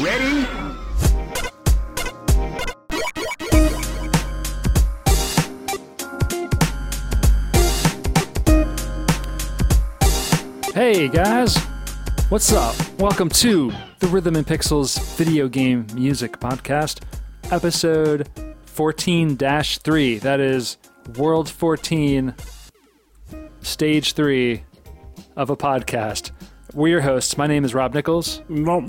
Ready? Hey guys, what's up? Welcome to the Rhythm and Pixels video game music podcast, episode 14 3. That is World 14, stage 3 of a podcast. We're your hosts. My name is Rob Nichols. No,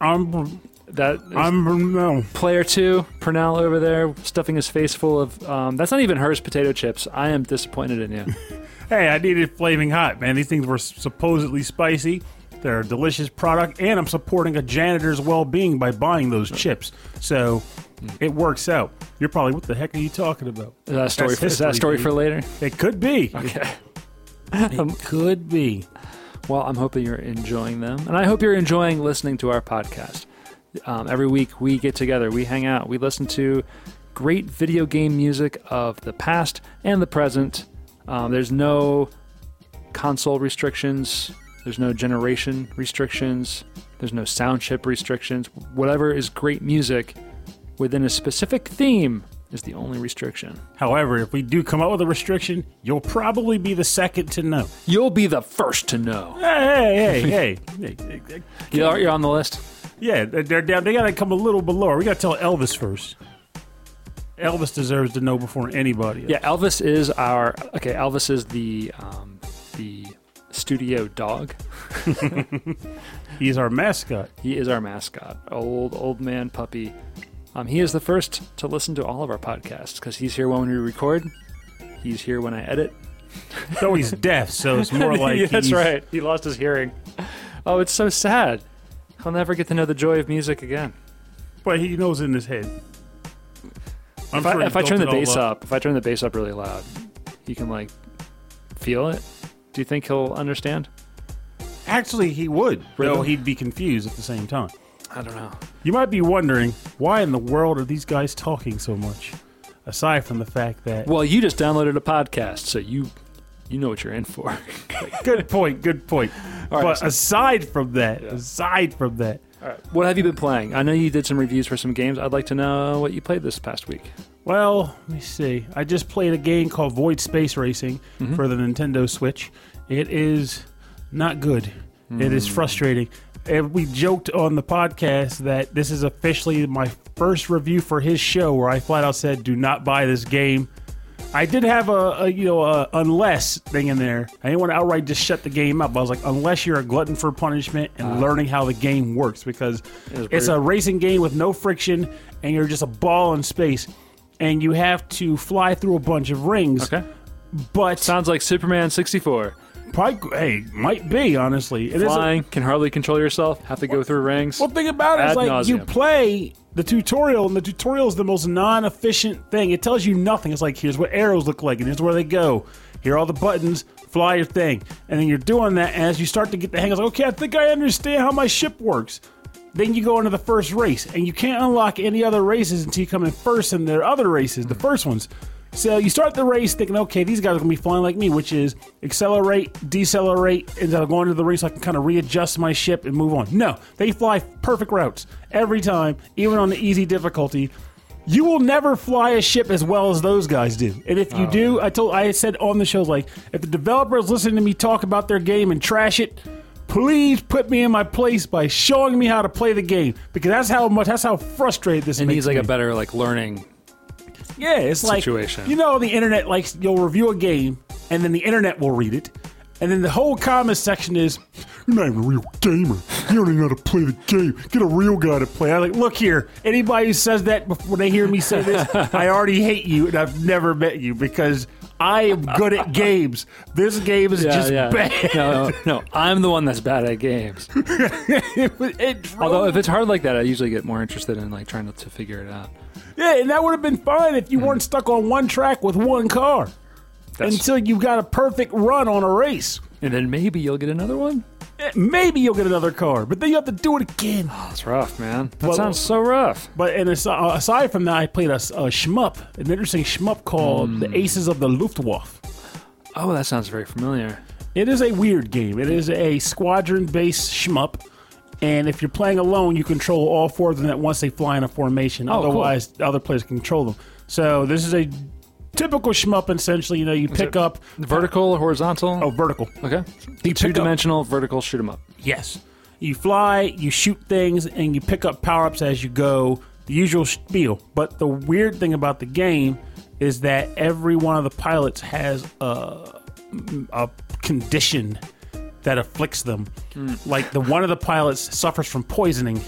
I'm that I'm no. player two, Pernell over there, stuffing his face full of. Um, that's not even hers potato chips. I am disappointed in you. Hey, I needed flaming hot, man. These things were supposedly spicy. They're a delicious product, and I'm supporting a janitor's well-being by buying those chips. So it works out. You're probably what the heck are you talking about? Is that a story? That's For, is that a story for later? It could be. Okay. It could be. Well, I'm hoping you're enjoying them, and I hope you're enjoying listening to our podcast. Um, every week we get together, we hang out, we listen to great video game music of the past and the present. Um, there's no console restrictions, there's no generation restrictions, there's no sound chip restrictions. Whatever is great music within a specific theme is the only restriction. However, if we do come up with a restriction, you'll probably be the second to know. You'll be the first to know. Hey, hey, hey, hey. hey, hey. You're you're on the list. Yeah, they're down. They gotta come a little below. We gotta tell Elvis first. Elvis deserves to know before anybody. Else. Yeah, Elvis is our okay. Elvis is the um, the studio dog. he's our mascot. He is our mascot, old old man puppy. Um, he is the first to listen to all of our podcasts because he's here when we record. He's here when I edit. Though he's deaf, so it's more like Yeah, that's right. He lost his hearing. Oh, it's so sad. He'll never get to know the joy of music again. But he knows in his head. I'm If I, sure if I turn the bass up, if I turn the bass up really loud, he can like feel it. Do you think he'll understand? Actually, he would. Rhythm? Though he'd be confused at the same time. I don't know. You might be wondering why in the world are these guys talking so much? Aside from the fact that Well, you just downloaded a podcast, so you you know what you're in for. good point, good point. All right, but so- aside from that, aside from that, All right. What have you been playing? I know you did some reviews for some games. I'd like to know what you played this past week. Well, let me see. I just played a game called Void Space Racing Mm-hmm. for the Nintendo Switch. It is not good. It is Hmm. frustrating. And we joked on the podcast that this is officially my first review for his show where I flat out said, "Do not buy this game." I did have a, a you know a unless thing in there. I didn't want to outright just shut the game up. I was like, unless you're a glutton for punishment and ah. learning how the game works, because was it's a racing game with no friction, and you're just a ball in space, and you have to fly through a bunch of rings. Okay. But Sounds like Superman 64. Probably, hey, might be honestly. It Flying, can hardly control yourself, have to go through rings. Well, think about it. It's Ad like you play the tutorial, and the tutorial is the most non-efficient thing. It tells you nothing. It's like here's what arrows look like, and here's where they go. Here are all the buttons. Fly your thing, and then you're doing that. And as you start to get the hang, of it, okay, I think I understand how my ship works. Then you go into the first race, and you can't unlock any other races until you come in first in their other races, the first ones. So you start the race thinking, okay, these guys are gonna be flying like me, which is accelerate, decelerate, instead of going to the race, I can kind of readjust my ship and move on. No, they fly perfect routes every time, even on the easy difficulty. You will never fly a ship as well as those guys do. And if you oh. do, I told I said on the show like if the developers is listening to me talk about their game and trash it, please put me in my place by showing me how to play the game because that's how much that's how frustrated this it needs like me. a better like learning. Yeah, it's like situation. you know the internet like you'll review a game and then the internet will read it. And then the whole comment section is, "You're not even a real gamer. You don't even know how to play the game. Get a real guy to play." I'm like, "Look here. Anybody who says that before they hear me say this, I already hate you, and I've never met you because I am good at games. This game is Yeah, just yeah. bad." No, no, no, I'm the one that's bad at games. it, it drove Although if it's hard like that, I usually get more interested in like trying to, to figure it out. Yeah, and that would have been fine if you weren't stuck on one track with one car That's- until you got a perfect run on a race. And then maybe you'll get another one. Eh, Maybe you'll get another car, but then you have to do it again. That's rough, man. That Well- sounds so rough. But and aside, aside from that, I played a, a shmup, an interesting shmup called The Aces of the Luftwaffe. Oh, that sounds very familiar. It is a weird game. It is a squadron-based shmup, And if you're playing alone, you control all four of them at once they fly in a formation. Oh, cool. Otherwise, other players can control them. So this is a typical shmup. Essentially, you know, you pick up Vertical, horizontal. oh vertical. okay. You Two pick up- dimensional vertical shoot 'em up. Yes. You fly, you shoot things, and you pick up power ups as you go. The usual spiel. But the weird thing about the game is that every one of the pilots has a, a condition that afflicts them. Like the one of the pilots suffers from poisoning.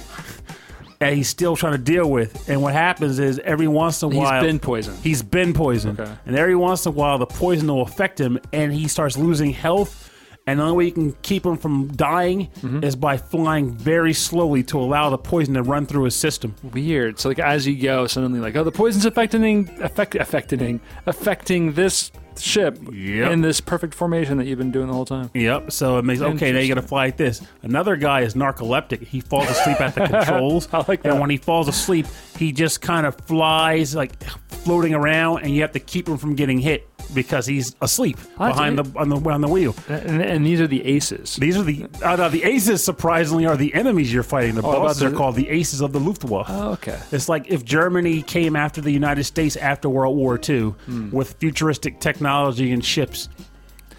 And he's still trying to deal with. And what happens is every once in a He's while been poisoned. He's been poisoned. Okay. And every once in a while, the poison will affect him, and he starts losing health. And the only way you can keep him from dying Mm-hmm. is by flying very slowly to allow the poison to run through his system. Weird. So like as you go, suddenly like, oh, the poison's affecting affect affecting affecting this ship Yep. in this perfect formation that you've been doing the whole time. Yep. So it makes okay. Now you got to fly like this. Another guy is narcoleptic. He falls asleep at the controls. I like that. And when he falls asleep, he just kind of flies like floating around, and you have to keep him from getting hit because he's asleep I behind the on the on the wheel. And, and these are the aces. These are the uh, no, the aces. Surprisingly, are the enemies you're fighting. The Oh, bosses are called the aces of the Luftwaffe. Oh, okay. It's like if Germany came after the United States after World War II Hmm. with futuristic technology and ships.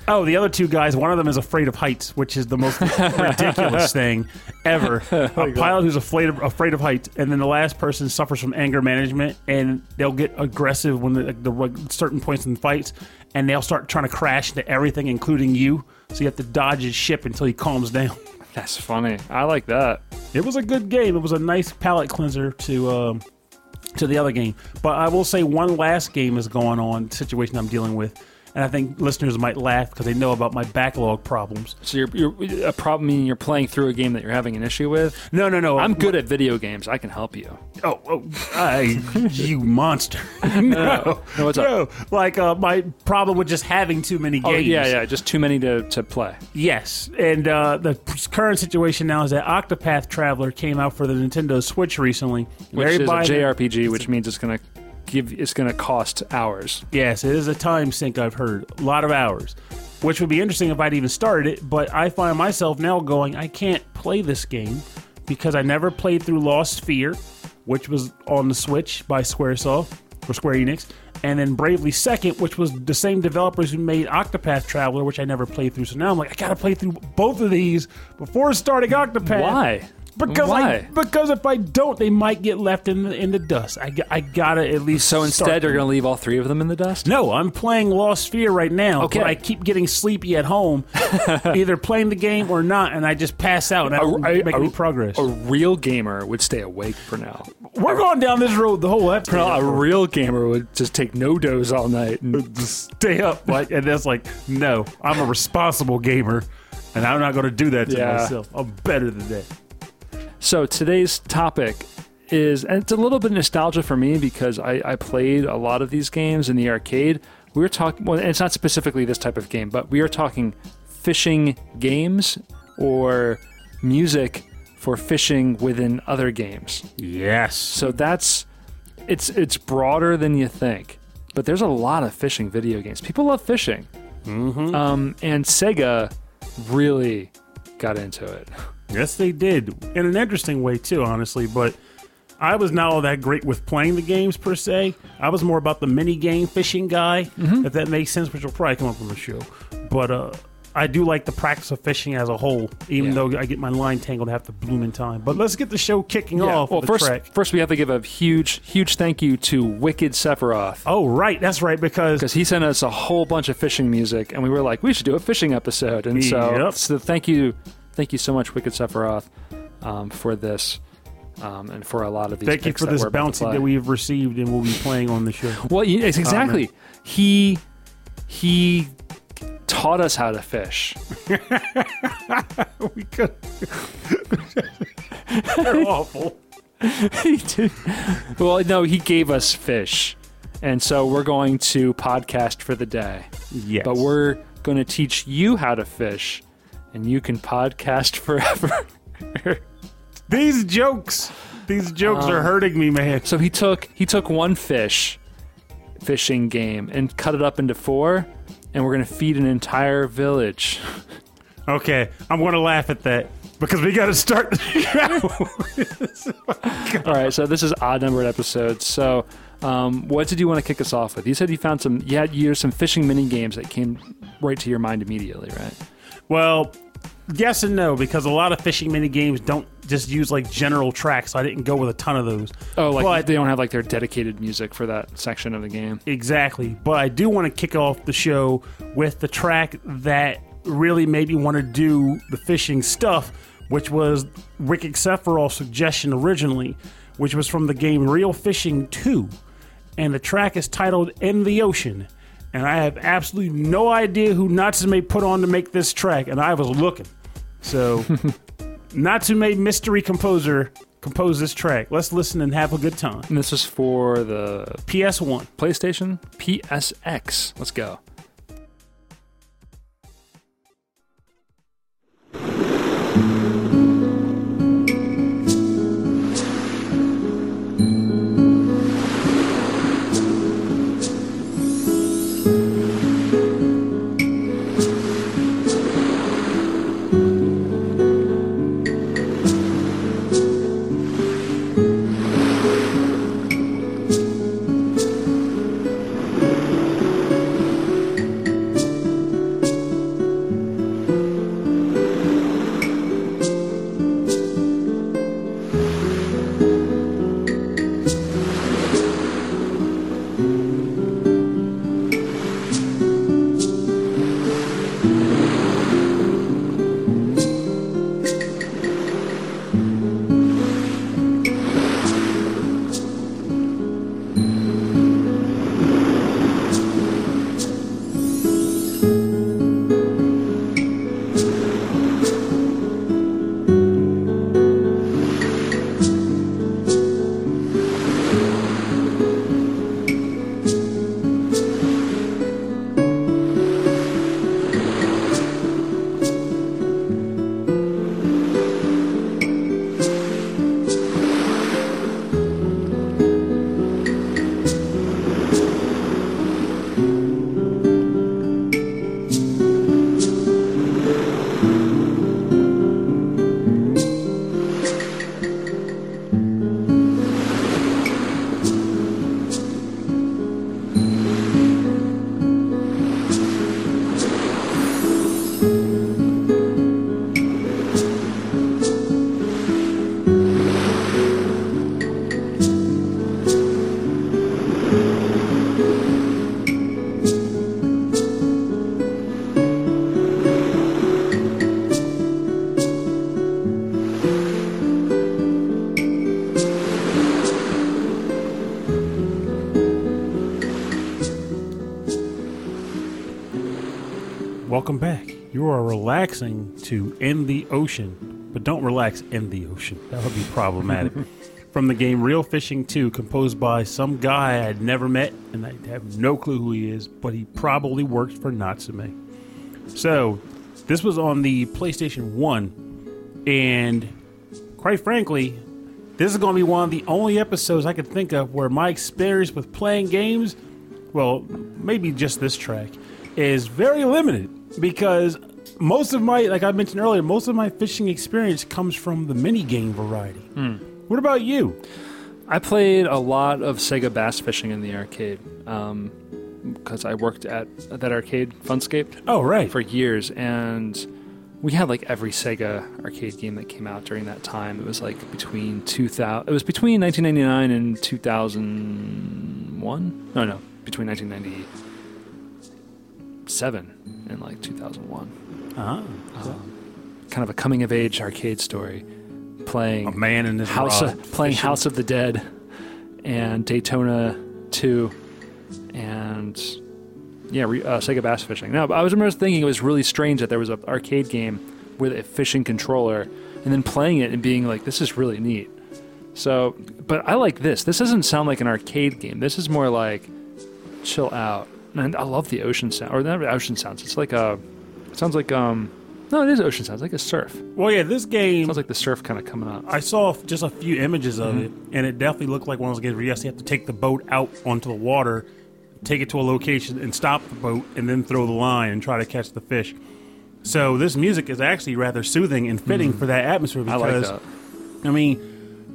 Oh, the other two guys, one of them is afraid of heights, which is the most ridiculous thing ever. A pilot who's afraid of, afraid of heights, and then the last person suffers from anger management, and they'll get aggressive when the, the like, certain points in fights, and they'll start trying to crash into everything, including you. So you have to dodge his ship until he calms down. That's funny. I like that. It was a good game. It was a nice palate cleanser to um, to the other game. But I will say one last game is going on situation I'm dealing with, and I think listeners might laugh because they know about my backlog problems. So you're, you're a problem meaning you're playing through a game that you're having an issue with. No, no, no. I'm good at video games. I can help you. Oh, oh I, you monster! no, No, what's up? no. Like uh, my problem with just having too many Oh games. yeah, yeah. Just too many to, to play. Yes, and uh, the current situation now is that Octopath Traveler came out for the Nintendo Switch recently. Which is a JRPG, which means it's gonna give it's gonna cost hours. Yes, it is a time sink, I've heard. A lot of hours. Which would be interesting if I'd even started it, but I find myself now going, I can't play this game because I never played through Lost Fear, which was on the Switch by Squaresoft or Square Enix, and then Bravely Second, which was the same developers who made Octopath Traveler, which I never played through. So now I'm like, I gotta play through both of these before starting Octopath. Why? Because Why? I, because if I don't, they might get left in the, in the dust. I, I gotta at least. So instead, you're gonna leave all three of them in the dust. No, I'm playing Lost Sphear right now. Okay. But I keep getting sleepy at home, either playing the game or not, and I just pass out and I don't A- make a- any progress. A real gamer would stay awake for now. We're going down this road the whole episode. A real gamer would just take NoDoz all night. And stay up, like, and that's like, no, I'm a responsible gamer, and I'm not to do that to Yeah. myself. I'm better than that. So today's topic is, and it's a little bit nostalgia for me because I, I played a lot of these games in the arcade. We were talking, well, it's not specifically this type of game, but we are talking fishing games or music for fishing within other games. Yes. So that's it's it's broader than you think. But there's a lot of fishing video games. People love fishing, mm-hmm. um, and Sega really got into it. Yes, they did. In an interesting way, too, honestly. But I was not all that great with playing the games, per se. I was more about the mini game fishing guy, Mm-hmm. if that makes sense, which will probably come up on the show. But uh, I do like the practice of fishing as a whole, even Yeah. though I get my line tangled half the blooming time. But let's get the show kicking off. Well, first, track. first we have to give a huge, huge thank you to Wicked Sephiroth Oh, right. That's right, because. because he sent us a whole bunch of fishing music, and we were like, we should do a fishing episode. And so, Yep. so thank you, thank you so much, Wicked Sephiroth, um, for this. Um, and for a lot of these, Thank you for this we're about to bounty that we've received and will be playing on the show. Well, y- it's exactly. he he taught us how to fish. we could. They're awful. he did. Well, no, he gave us fish, and so we're going to podcast for the day. Yes. But we're going to teach you how to fish, and you can podcast forever. These jokes. These jokes Um, are hurting me, man. so he took he took one fish fishing game and cut it up into four, and we're going to feed an entire village. Okay, I'm going to laugh at that. because we got to start. All right, so this is odd numbered episodes. So, um, what did you want to kick us off with? You said you found some, you had you some fishing mini games that came right to your mind immediately, right? Well, yes and no, because a lot of fishing mini games don't just use like general tracks. So I didn't go with a ton of those. Oh, like But- they don't have like their dedicated music for that section of the game. Exactly. But I do want to kick off the show with the track that really made me want to do the fishing stuff, which was Wicked Sephiroth's suggestion originally, which was from the game Reel Fishing 2. And the track is titled In the Ocean. And I have absolutely no idea who Natsume put on to make this track, and I was looking. So, Natsume mystery composer composed this track. Let's listen and have a good time. And this is for the PS1. PlayStation PSX. Let's go. Welcome back. You are relaxing to In the Ocean, but don't relax in the ocean. That would be problematic. From the game Reel Fishing 2, composed by some guy I'd never met, and I have no clue who he is, but he probably works for Natsume. So, this was on the PlayStation 1, and quite frankly, this is going to be one of the only episodes I could think of where my experience with playing games, well, maybe just this track, is very limited because most of my, like I mentioned earlier, most of my fishing experience comes from the mini game variety. Hmm. What about you? I played a lot of Sega Bass Fishing in the arcade um, because I worked at that arcade, Funscape, Oh, right. for years, and we had like every Sega arcade game that came out during that time. It was like between 2000. It was between 1999 and 2001. No, no, between 1997 and like 2001. Ah, Kind of a coming of age arcade story, playing a man in his House of, playing fishing. House of the Dead and Daytona 2 and yeah, re, uh, Sega Bass Fishing. Now, I was remember thinking it was really strange that there was an arcade game with a fishing controller and then playing it and being like, this is really neat. So, but I like this. This doesn't sound like an arcade game. This is more like chill out. And I love the ocean sound, or not ocean sounds. It's like a, it sounds like um, no, it is ocean sounds, like a surf. Well, yeah, this game. sounds like the surf kind of coming up. I saw just a few images of Mm-hmm. it, and it definitely looked like one of those games where you have to take the boat out onto the water, take it to a location, and stop the boat, and then throw the line and try to catch the fish. So this music is actually rather soothing and fitting for that atmosphere Mm-hmm. I because like that. I mean,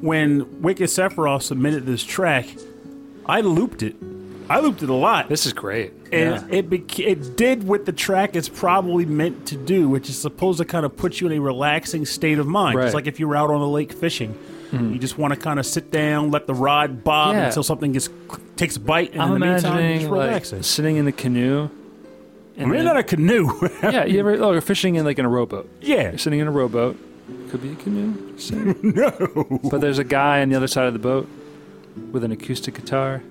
when Wicked Sephiroth submitted this track, I looped it. I looped it a lot. This is great. and yeah. it beca- it did what the track is probably meant to do, which is supposed to kind of put you in a relaxing state of mind. Right. It's like if you were out on the lake fishing, hmm. you just want to kind of sit down, let the rod bob Yeah. until something gets takes a bite, and I'm in the meantime, imagining just like sitting in the canoe. I mean, then- not a canoe. yeah, you ever oh, you're fishing in like in a rowboat. yeah, You're sitting in a rowboat. Could be a canoe. no. but there's a guy on the other side of the boat with an acoustic guitar,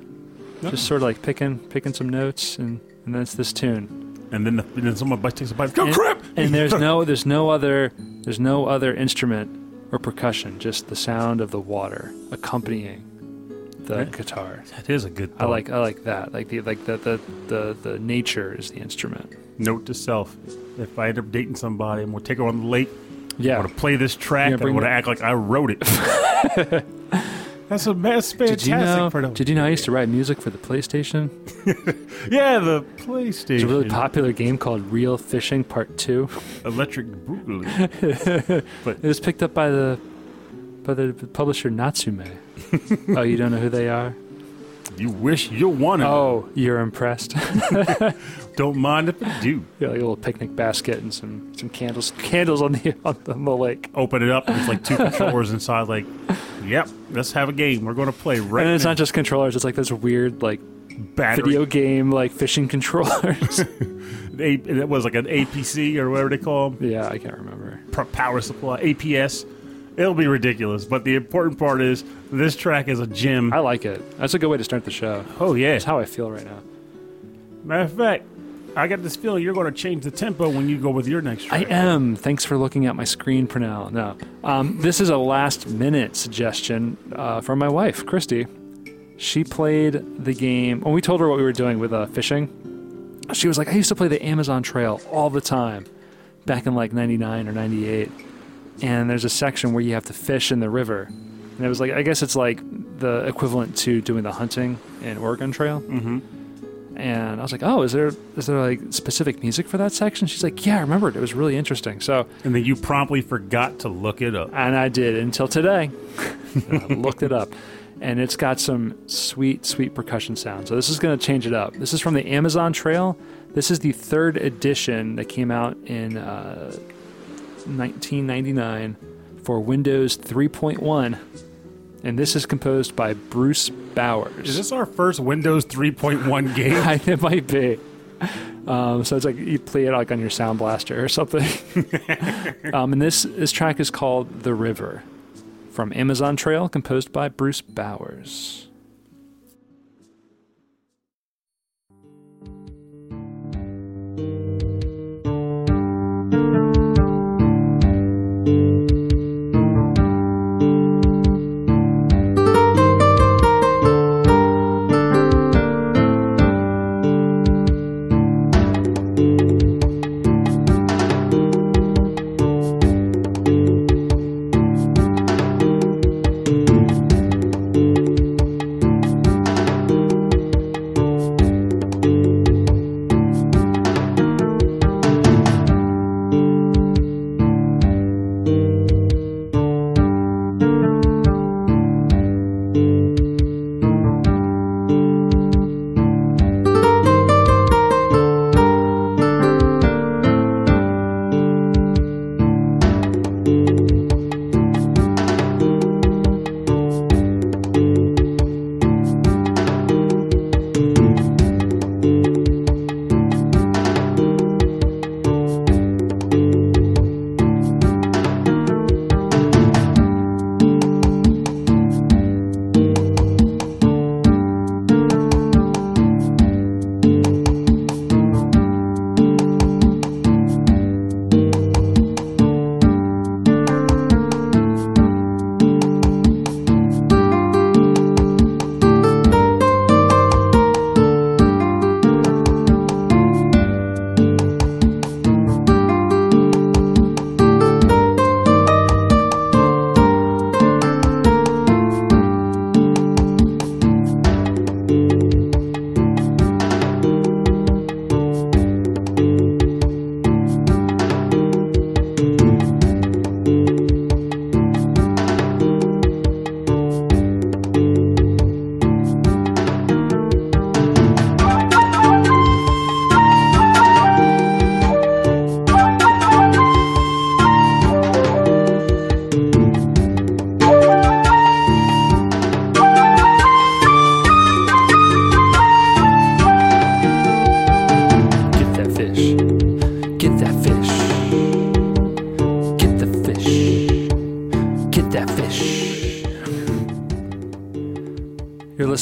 just sort of like picking picking some notes, and and then it's this tune. And then, the, and then someone takes a bite. Oh and, crap! And there's no there's no other there's no other instrument or percussion, just the sound of the water accompanying the Right. guitar. That is a good. I like I like that. Like the like the the, the, the nature is the instrument. Note to self: If I end up dating somebody, I'm gonna take her on the lake. Yeah. gonna play this track. Yeah, and i'm gonna act like I wrote it. that's a that's fantastic Did you know? for the Did you know I used to write music for the PlayStation? yeah the PlayStation. It's a really popular game called Reel Fishing Part Two. Electric Boogaloo. It was picked up by the by the publisher Natsume. oh, you don't know who they are? You wish you wanted. Oh, you're impressed. Don't mind if I do. yeah, like a little picnic basket and some some candles candles on the on the, on the lake. Open it up. And it's like two controllers inside. Like, yep. Let's have a game. We're gonna play right. and it's now. not just controllers; it's like this weird like battery. video game like fishing controllers. A, it was like an APC or whatever they call them. yeah, I can't remember. Pro- Power supply. APS. It'll be ridiculous. But the important part is this track is a gem. I like it. That's a good way to start the show. oh yeah. That's how I feel right now. Matter of fact, I got this feeling you're going to change the tempo when you go with your next track. I track. am. Thanks for looking at my screen, Pernell. No, um, this is a last minute suggestion uh, from my wife, Christy. She played the game. When we told her what we were doing with uh, fishing, she was like, "I used to play the Amazon Trail all the time, back in like '99 or '98." And there's a section where you have to fish in the river, and it was like, I guess it's like the equivalent to doing the hunting in Oregon Trail. Mhm. And I was like, "Oh, is there is there like specific music for that section?" She's like, "Yeah, I remembered. It was really interesting." So, And then you promptly forgot to look it up. and I did until today. I looked it up, and it's got some sweet, sweet percussion sound. So this is going to change it up. This is from the Amazon Trail. This is the third edition that came out in uh, 1999 for Windows 3.1, and this is composed by Bruce Bowers. Is this our first Windows 3.1 game? I- it might be. Um, so it's like you play it like on your Sound Blaster or something. um, and this this track is called "The River" from Amazon Trail, composed by Bruce Bowers.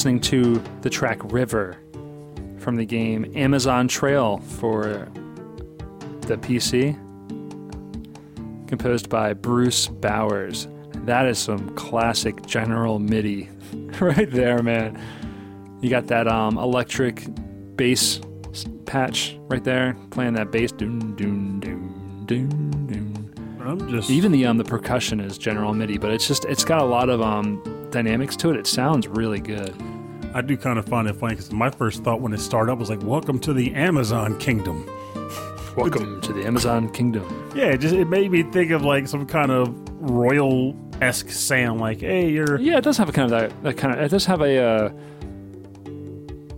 Listening to the track River from the game Amazon Trail for the PC, composed by Bruce Bowers. That is some classic General MIDI right there, man. You got that um, electric bass patch right there, playing that bass. Doom, doom, doom, doom, doom. I'm just Even the um, the percussion is General MIDI, but it's just it's got a lot of um, dynamics to it. It sounds really good. I do kind of find it funny because my first thought when it started up was like, "Welcome to the Amazon Kingdom." Welcome to the Amazon Kingdom. Yeah, it just it made me think of like some kind of royal esque sound, like, "Hey, you're." Yeah, it does have a kind of that, that kind of. It does have a. Uh,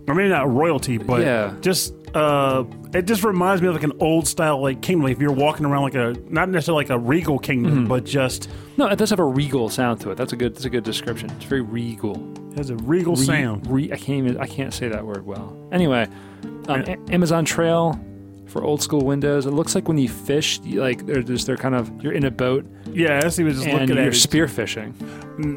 I mean, not royalty, but Yeah. just uh, it just reminds me of like an old style like kingdom. Like if you're walking around like a not necessarily like a regal kingdom, Mm-hmm. but just no, it does have a regal sound to it. That's a good. That's a good description. It's very regal. It has a regal Re- sound. Re, I can't even. I can't say that word well. Anyway, um, A- Amazon Trail for old school Windows. It looks like when you fish, you, like they're just they're kind of you're in a boat Yeah, I see. Was just and looking at you're it. spearfishing.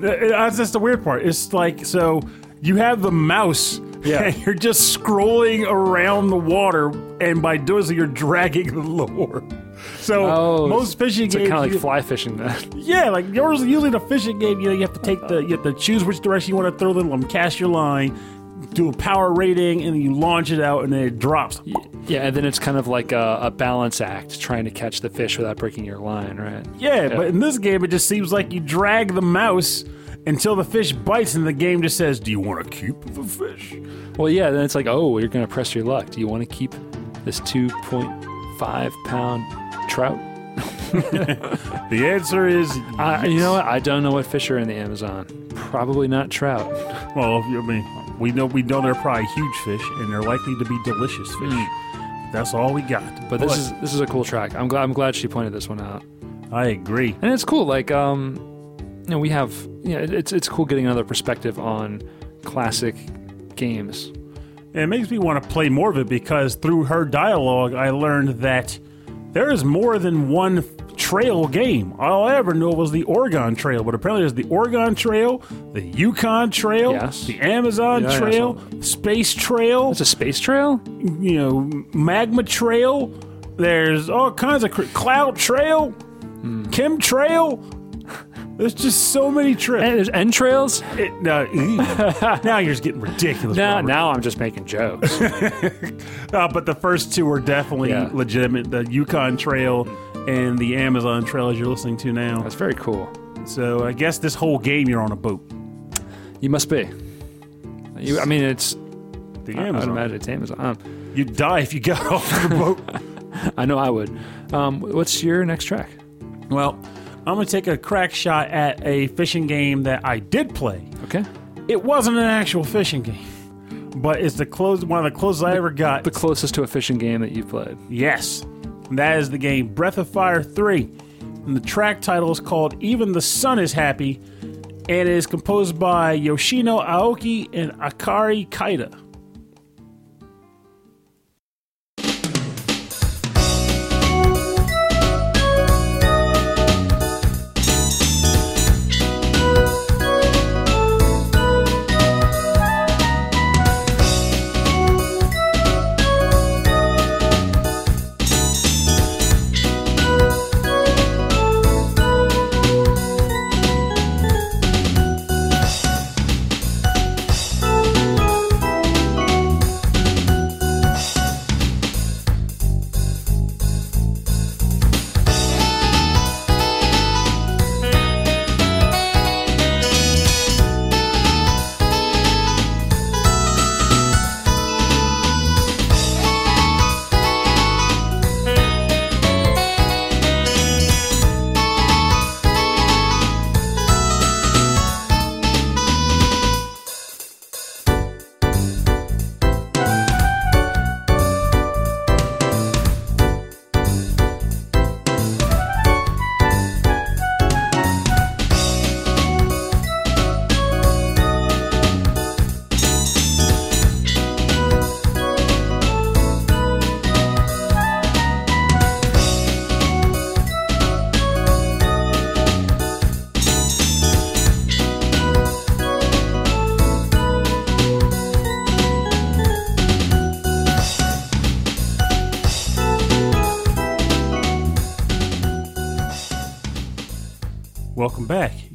Uh, That's the weird part. It's like so you have the mouse. Yeah. And you're just scrolling around the water, and by doing so, you're dragging the lure. So Oh, most fishing games. It's games, kind of like fly fishing. Then yeah, like yours. Usually, the fishing game, you know, you have to take the, you have to choose which direction you want to throw the line, cast your line, do a power rating, and then you launch it out, and then it drops. yeah, and then it's kind of like a, a balance act, trying to catch the fish without breaking your line, right? Yeah, but in this game, it just seems like you drag the mouse until the fish bites, and the game just says, "Do you want to keep the fish?" Well, yeah, then it's like, oh, you're going to press your luck. Do you want to keep this 2.5 pound trout? The answer is, I, you know what? I don't know what fish are in the Amazon. Probably not trout. well, I mean, we know we know they're probably huge fish, and they're likely to be delicious fish. That's all we got. Hmm. But this is this is a cool track. I'm glad I'm glad she pointed this one out. I agree. And it's cool. Like um, you know, we have you know, it's it's cool getting another perspective on classic games. And it makes me want to play more of it because through her dialogue, I learned that there is more than one trail game. All I ever knew was the Oregon Trail, but apparently there's the Oregon Trail, the Yukon Trail, Yes. the Amazon Yeah, yeah, Trail, Space Trail, It's a space trail. you know, Magma Trail. There's all kinds of cr- Cloud Trail, Chem Trail. There's just so many trails. And there's entrails. It, uh, now you're just getting ridiculous. Now, Robert. now I'm just making jokes. Uh, but the first two are definitely Yeah. legitimate. The Yukon Trail and the Amazon Trail, as you're listening to now. That's very cool. So I guess this whole game you're on a boat. You must be. You, I mean, it's. The I would Amazon. imagine it's Amazon. Um, You'd die if you got off the boat. I know I would. Um, what's your next track? well, I'm going to take a crack shot at a fishing game that I did play. Okay. It wasn't an actual fishing game, but it's the close one of the closest I ever got. The closest to a fishing game that you've played. Yes. And that is the game Breath of Fire 3. And the track title is called Even the Sun is Happy. And it is composed by Yoshino Aoki and Akari Kaida.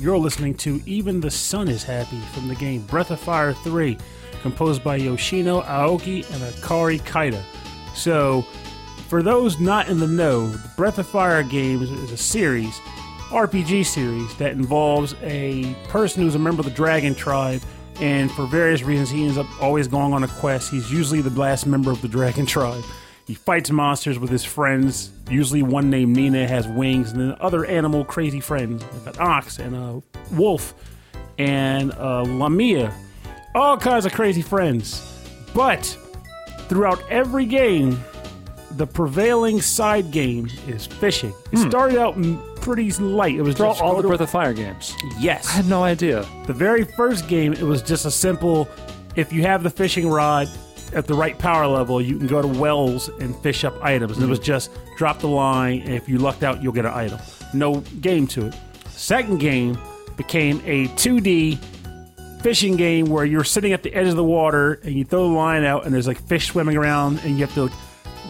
You're listening to Even the Sun is Happy from the game Breath of Fire 3, composed by Yoshino Aoki and Akari Kaida. So, for those not in the know, the Breath of Fire games is a series, RPG series, that involves a person who's a member of the Dragon Tribe, and for various reasons, he ends up always going on a quest. He's usually the last member of the Dragon Tribe. He fights monsters with his friends. Usually, one named Nina has wings, and then other animal crazy friends like an ox and a wolf and a Lamia. All kinds of crazy friends. But throughout every game, the prevailing side game is fishing. It hmm. started out pretty light. It was For all, just all go the Breath of Fire games. yes. I had no idea. The very first game, it was just a simple if you have the fishing rod at the right power level, you can go to wells and fish up items. And it was mm-hmm. just drop the line, and if you lucked out, you'll get an item. No game to it. Second game became a 2D fishing game where you're sitting at the edge of the water and you throw the line out, and there's like fish swimming around, and you have to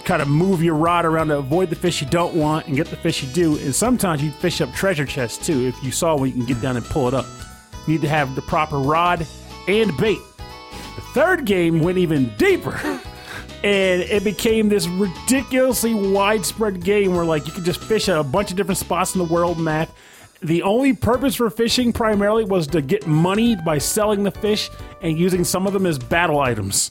kind of move your rod around to avoid the fish you don't want and get the fish you do. And sometimes you fish up treasure chests too. If you saw one, you can get down and pull it up. You need to have the proper rod and bait. Third game went even deeper. And it became this ridiculously widespread game where like you could just fish at a bunch of different spots in the world map. The only purpose for fishing primarily was to get money by selling the fish and using some of them as battle items.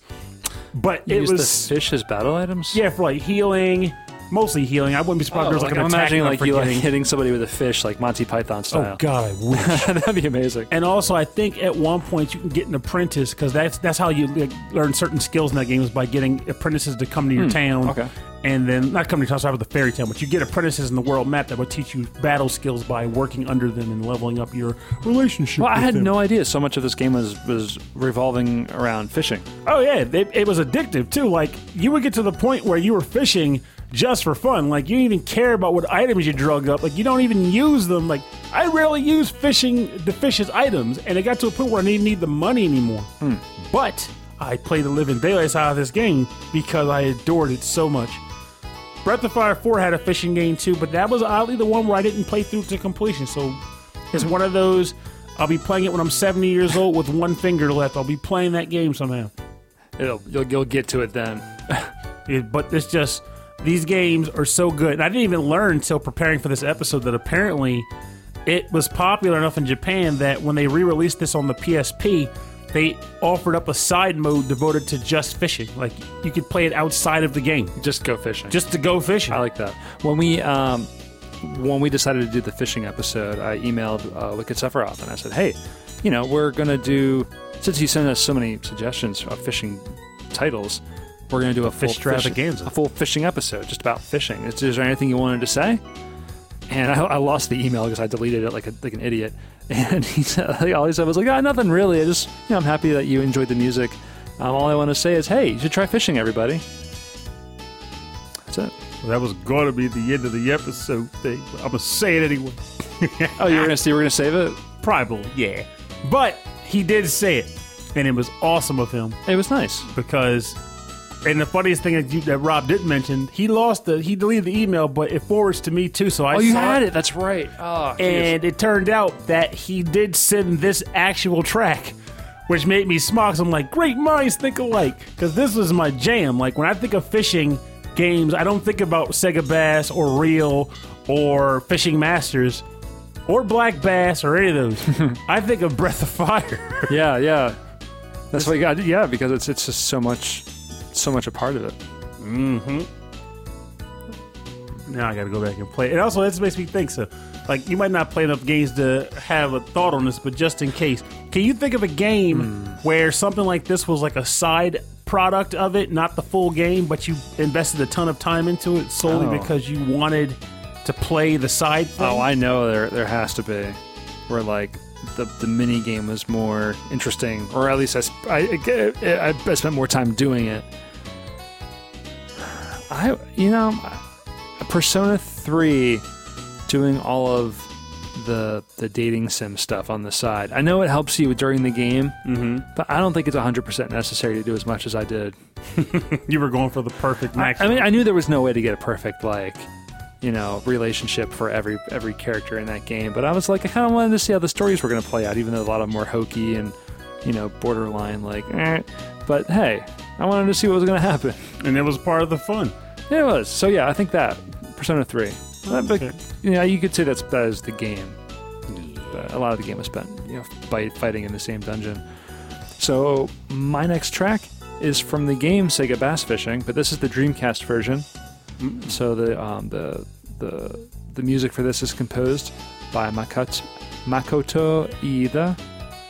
But You it was the fish as battle items? yeah, for like healing, mostly healing. I wouldn't be surprised Oh, if there was like, like, I'm attack imagining like you like hitting somebody with a fish, like Monty Python style. Oh God, I wish. That'd be amazing. And also, I think at one point you can get an apprentice because that's that's how you like, learn certain skills in that game is by getting apprentices to come to your town. Hmm, okay. And then not come to your town, with the fairy town, but you get apprentices in the world map that will teach you battle skills by working under them and leveling up your relationship. Well, I had them. no idea so much of this game was was revolving around fishing. Oh yeah, they, it was addictive too. Like you would get to the point where you were fishing just for fun. Like you didn't even care about what items you drug up. Like you don't even use them. Like I rarely use fishing the fish as items, and it got to a point where I didn't need the money anymore. Hmm. But I played the living daylights out of this game because I adored it so much. Breath of Fire 4 had a fishing game too, but that was oddly the one where I didn't play through to completion. So it's one of those. I'll be playing it when I'm 70 years old with one finger left. I'll be playing that game somehow. It'll, you'll, you'll get to it then. It- but it's just these games are so good. And I didn't even learn until preparing for this episode that apparently it was popular enough in Japan that when they re-released this on the PSP, they offered up a side mode devoted to just fishing. Like you could play it outside of the game Just go fishing. just to go fishing. I like that. When we um, when we decided to do the fishing episode, I emailed uh, Wicked Sephiroth and I said, "Hey, you know, we're gonna do since you sent us so many suggestions of fishing titles, we're gonna do a full Fishtravaganza. a full fishing episode just about fishing. Is, is there anything you wanted to say?" And I, I lost the email because I deleted it like a, like an idiot. And he said, all he said was like, "Ah, nothing really. I just, you know, I'm happy that you enjoyed the music. Um, all I want to say is, hey, you should try fishing, everybody." That's it. that was going to be the end of the episode thing. But I'm gonna say it anyway. Oh, you were gonna see? We're gonna save it. Probably, yeah. But he did say it, and it was awesome of him. It was nice. because and the funniest thing that, you, that Rob didn't mention, he lost the he deleted the email, but it forwards to me too. So I Oh, you saw had it. That's right. Oh, and it turned out that he did send this actual track, which made me smile. I'm like, great minds think alike, because this was my jam. Like when I think of fishing games, I don't think about Sega Bass or Reel or Fishing Masters. Or Black Bass or any of those. I think of Breath of Fire. yeah, yeah. That's what you got. Yeah, because it's it's just so much, so much a part of it. Mm-hmm. Now I got to go back and play. it. And also, this makes me think. So, like, you might not play enough games to have a thought on this, but just in case, can you think of a game where something like this was like a side product of it, not the full game, but you invested a ton of time into it solely Oh. because you wanted to play the side thing? Oh, I know there there has to be, where like the the mini game was more interesting, or at least I sp- I, I, I spent more time doing it. I you know, Persona three, doing all of the the dating sim stuff on the side. I know it helps you during the game, hmm but I don't think it's 100% necessary to do as much as I did. You were going for the perfect I. I mean, I knew there was no way to get a perfect like, you know, relationship for every every character in that game. But I was like, I kind of wanted to see how the stories were going to play out, even though a lot of them were hokey and you know, borderline like. Eh. But hey, I wanted to see what was going to happen. And it was part of the fun. Yeah, it was. So yeah, I think that Persona Three. Uh, but you know, you could say that's that is the game. But a lot of the game was spent, you know, fight, fighting in the same dungeon. So my next track is from the game Sega Bass Fishing, but this is the Dreamcast version. So the um, the the the music for this is composed by Makoto, Makoto Iida,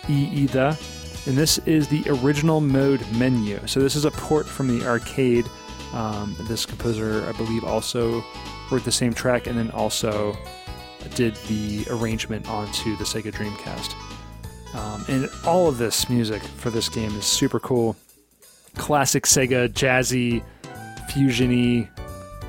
Iida, and this is the original mode menu. So this is a port from the arcade. Um, this composer, I believe, also wrote the same track and then also did the arrangement onto the Sega Dreamcast. Um, and all of this music for this game is super cool. Classic Sega, jazzy, fusiony,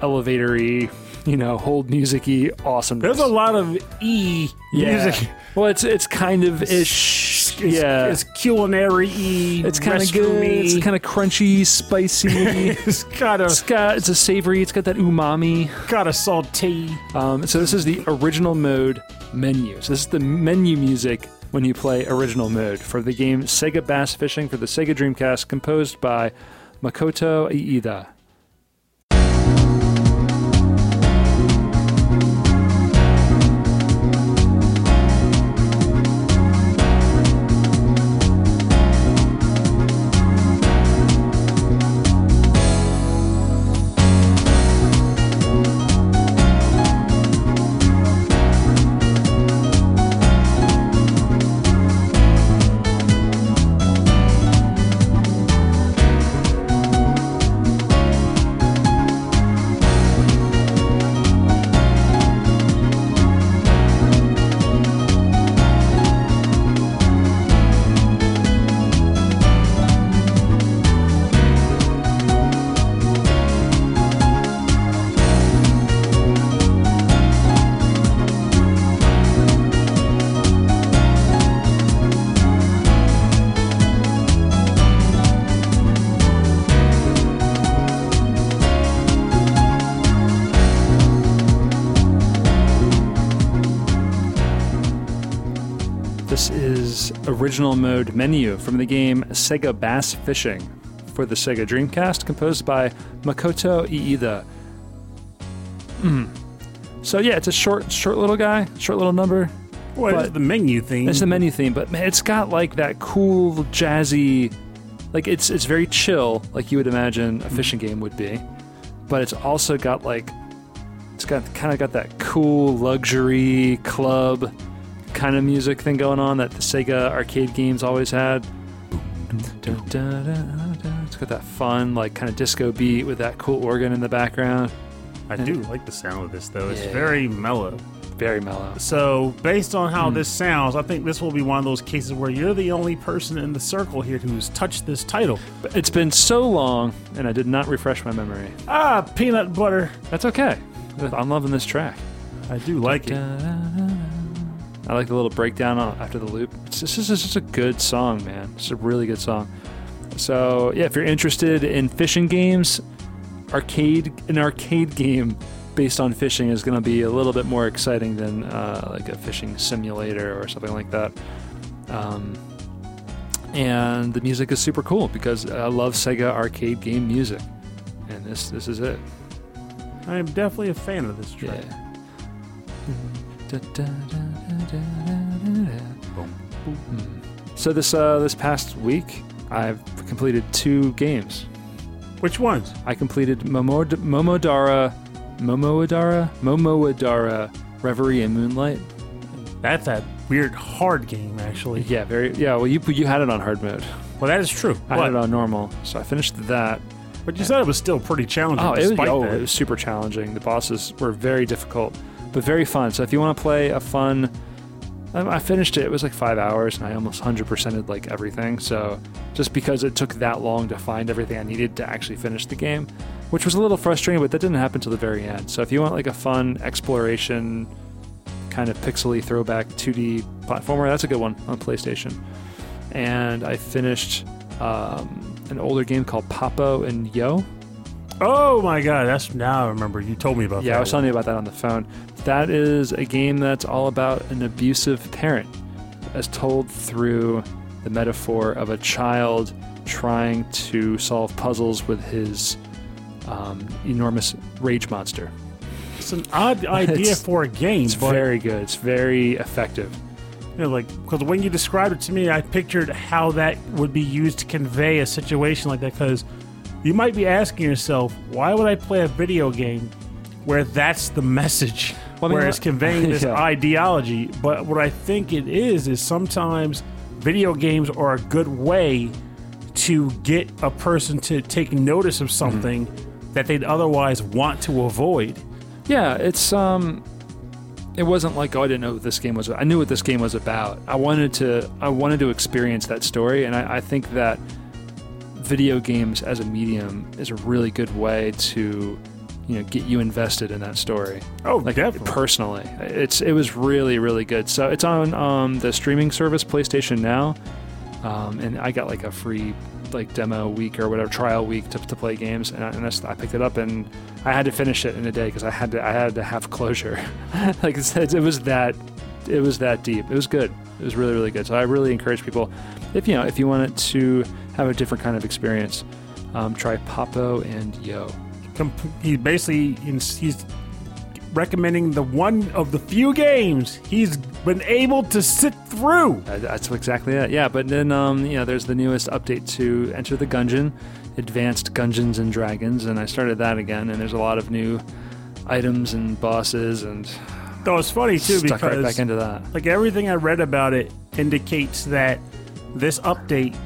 elevatory, you know, hold musicy, awesome. There's a lot of E music. Well, it's it's kind of ish. It's, yeah, It's culinary E. it's kind of good. It's kind of crunchy, spicy. It's got it's a got it's a savory. It's got that umami. got a saute. Um, so this is the original mode menu. So this is the menu music when you play original mode for the game Sega Bass Fishing for the Sega Dreamcast, composed by Makoto Iida. Original mode menu from the game Sega Bass Fishing for the Sega Dreamcast, composed by Makoto Iida. Mm. So yeah, it's a short, short little guy, short little number. Well, it's the menu theme. It's the menu theme, but man, it's got like that cool jazzy, like it's it's very chill, like you would imagine a fishing game would be, but it's also got like it's got kind of got that cool luxury club kind of music thing going on that the Sega arcade games always had. It's got that fun like kind of disco beat with that cool organ in the background. I do like the sound of this though. It's Yeah. very mellow. Very mellow. So, based on how this sounds, I think this will be one of those cases where you're the only person in the circle here who's touched this title. But it's been so long, and I did not refresh my memory. Ah, peanut butter. That's okay. I'm loving this track. I do like it. I like the little breakdown after the loop. It's just, it's just a good song, man. It's a really good song. So yeah, if you're interested in fishing games, arcade an arcade game based on fishing is going to be a little bit more exciting than uh, like a fishing simulator or something like that. Um, and the music is super cool because I love Sega arcade game music, and this this is it. I am definitely a fan of this track. Yeah. Hmm. So this uh, this past week, I've completed two games. Which ones? I completed Momo- Momodora, Momoadara, Momoadara, Reverie and Moonlight. That's a weird hard game, actually. Yeah, very. Yeah, well, you you had it on hard mode. Well, that is true. I had it on normal, so I finished that. but you said it was still pretty challenging. Oh, it was, oh, that. it was super challenging. The bosses were very difficult, but very fun. So if you want to play a fun, I I finished it. It was like five hours, and I almost hundred percented like everything. So just because it took that long to find everything I needed to actually finish the game, which was a little frustrating, but that didn't happen till the very end. So if you want like a fun exploration, kind of pixely throwback 2D platformer, that's a good one on PlayStation. And I finished um, an older game called Papo and Yo. Oh my god, that's now I remember. You told me about Yeah, that. Yeah, I was telling you about that on the phone. That is a game that's all about an abusive parent, as told through the metaphor of a child trying to solve puzzles with his um, enormous rage monster. It's an odd idea It's- for a game, It's very good. It's very effective. you know, like because when you described it to me, I pictured how that would be used to convey a situation like that. Because you might be asking yourself, why would I play a video game where that's the message, Well, I mean, where it's conveying this yeah. ideology? But what I think it is is sometimes video games are a good way to get a person to take notice of something Mm-hmm. that they'd otherwise want to avoid. Yeah, it's um it wasn't like oh I didn't know what this game was. I knew what this game was about. I wanted to I wanted to experience that story, and I, I think that video games as a medium is a really good way to you know get you invested in that story. Oh, Like definitely. personally, it's it was really really good. So it's on um, the streaming service PlayStation Now, um, and I got like a free like demo week or whatever trial week to, to play games, and, I, and that's, I picked it up and I had to finish it in a day because I had to I had to have closure. like it's, it was that it was that deep. It was good. It was really really good. So I really encourage people if you know if you wanted to have a different kind of experience, um, try Papo and Yo. Comp- he basically he's he's recommending the one of the few games he's been able to sit through. Uh, That's exactly it. Yeah, but then um, you know, there's the newest update to Enter the Gungeon, Advanced Gungeons and Dragons, and I started that again. And there's a lot of new items and bosses, and Though it's funny too stuck right because back into that. like everything I read about it indicates that this update.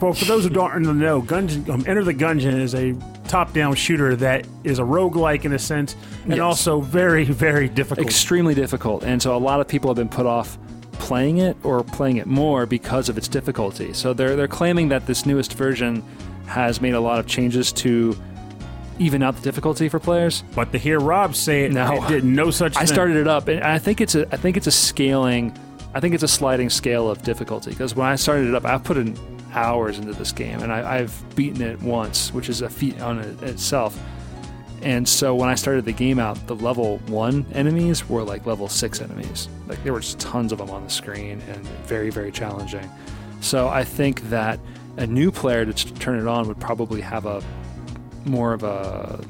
For, for those who don't know, Gungeon, um, Enter the Gungeon is a top-down shooter that is a roguelike in a sense, and Yes. also very, very difficult. Extremely difficult, and so a lot of people have been put off playing it or playing it more because of its difficulty. So they're they're claiming that this newest version has made a lot of changes to even out the difficulty for players. but to hear Rob say it, No. it did no such I thing. started it up, and I think it's a I think it's a scaling. I think it's a sliding scale of difficulty because when I started it up, I put in hours into this game, and I, I've beaten it once, which is a feat on it itself. And so when I started the game out, the level one enemies were like level six enemies. Like there were just tons of them on the screen and very very challenging. So I think that a new player to turn it on would probably have a more of a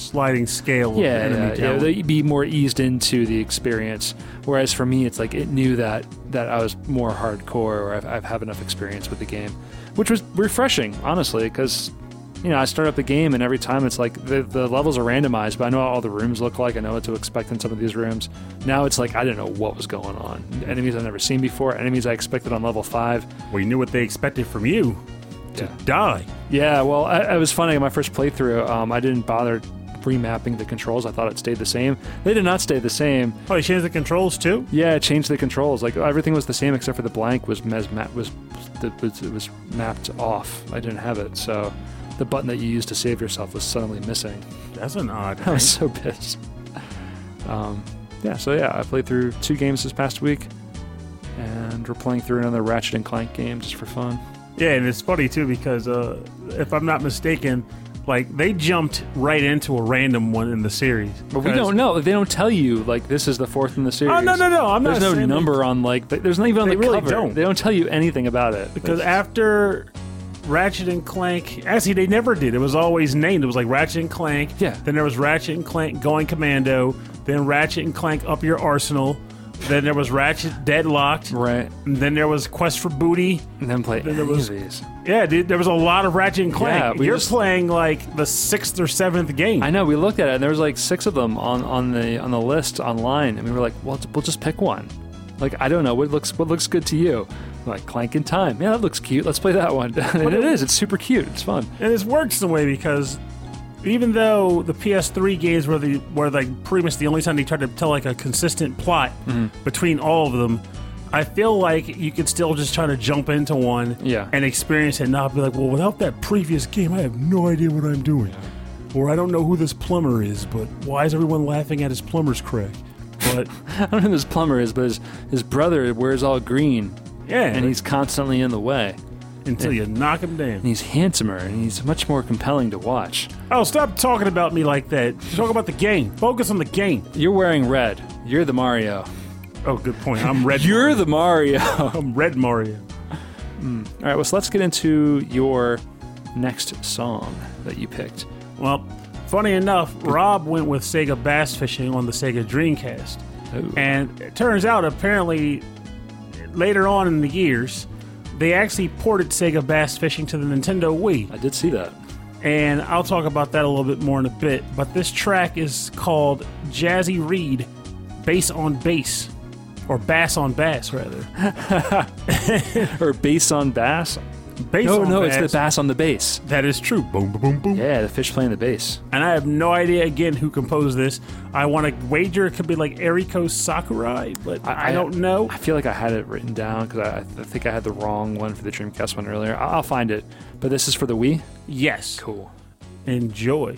sliding scale. yeah, of enemy yeah, yeah, they'd be more eased into the experience. Whereas for me, it's like it knew that that I was more hardcore, or I've, I've have enough experience with the game, which was refreshing, honestly, because you know I start up the game and every time it's like the, the levels are randomized, but I know all the rooms look like. I know what to expect in some of these rooms. Now it's like I didn't know what was going on. Enemies I've never seen before, enemies I expected on level five. we knew what they expected from you to Yeah. die. Yeah, well, I, it was funny. My first playthrough, um, I didn't bother remapping the controls. I thought it stayed the same. They did not stay the same. Oh, you changed the controls too? Yeah, it changed the controls. Like everything was the same except for the blank was mes- ma- was, the, was it was mapped off. I didn't have it, so the button that you used to save yourself was suddenly missing. That's an odd I was so pissed. Um, yeah, so yeah, I played through two games this past week, and we're playing through another Ratchet and Clank game just for fun. Yeah, and it's funny too because uh, if I'm not mistaken, like they jumped right into a random one in the series. But we don't know. They don't tell you like this is the fourth in the series. Oh no, no, no! I'm There's not no saying that- number on like. th- There's not even on They the really cover. don't. They don't tell you anything about it because after Ratchet and Clank, actually they never did. It was always named. It was like Ratchet and Clank. Yeah. Then there was Ratchet and Clank Going Commando. Then Ratchet and Clank Up Your Arsenal. Then there was Ratchet Deadlocked. right, And then there was Quest for Booty. and then play then there was- these. Yeah, dude, there was a lot of Ratchet and Clank. Yeah, we You're just- playing like the sixth or seventh game. I know. We looked at it, and there was like six of them on, on the on the list online, and we were like, "Well, t- we'll just pick one." Like, I don't know what looks what looks good to you. Like Clank in Time, yeah, that looks cute. Let's play that one. and it is. It's super cute. It's fun. And it works in a way because even though the PS3 games were the were like pretty much the only time they tried to tell like a consistent plot Mm-hmm. between all of them, I feel like you could still just try to jump into one Yeah. and experience it and not be like, well, without that previous game, I have no idea what I'm doing. Or I don't know who this plumber is, but why is everyone laughing at his plumber's crack? But I don't know who this plumber is, but his his brother wears all green, yeah, and he's constantly in the way. Until you knock him down. And he's handsomer and he's much more compelling to watch. Oh, stop talking about me like that. Talk about the game. Focus on the game. You're wearing red. You're the Mario. Oh, good point. I'm red. You're the Mario. I'm red Mario. Hmm. All right, well, so let's get into your next song that you picked. Well, funny enough, Rob went with Sega Bass Fishing on the Sega Dreamcast. Ooh. And it turns out, apparently, later on in the years, they actually ported Sega Bass Fishing to the Nintendo Wii. I did see that. And I'll talk about that a little bit more in a bit. But this track is called Jazzy Reed Bass on Bass. Or Bass on Bass, rather. Or bass on bass? Bass No, no, bass. it's the bass on the bass. That is true. Boom, boom, boom, boom. Yeah, the fish playing the bass. And I have no idea again who composed this. I want to wager it could be like Eriko Sakurai, but I, I- don't know. I feel like I had it written down because I, I think I had the wrong one for the Dreamcast one earlier. I'll, I'll find it. But this is for the Wii? Yes. Cool. Enjoy.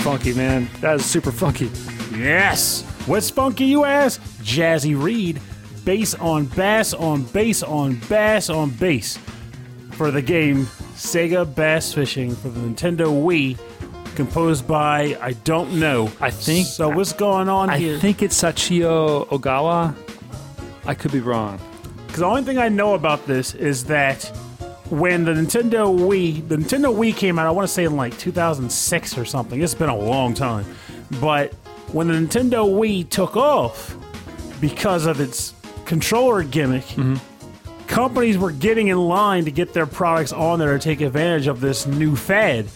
Funky, man. That is super funky. Yes. What's funky, you ask? Jazzy Reed. Bass on bass on bass on bass on bass. For the game Sega Bass Fishing for the Nintendo Wii. Composed by, I don't know. I think- So, what's going on here? I here? think it's Sachio Ogawa. I could be wrong. Because the only thing I know about this is that when the Nintendo Wii, the Nintendo Wii came out, I want to say in like 2006 or something. It's been a long time. But when the Nintendo Wii took off because of its controller gimmick, mm-hmm. companies were getting in line to get their products on there to take advantage of this new fad.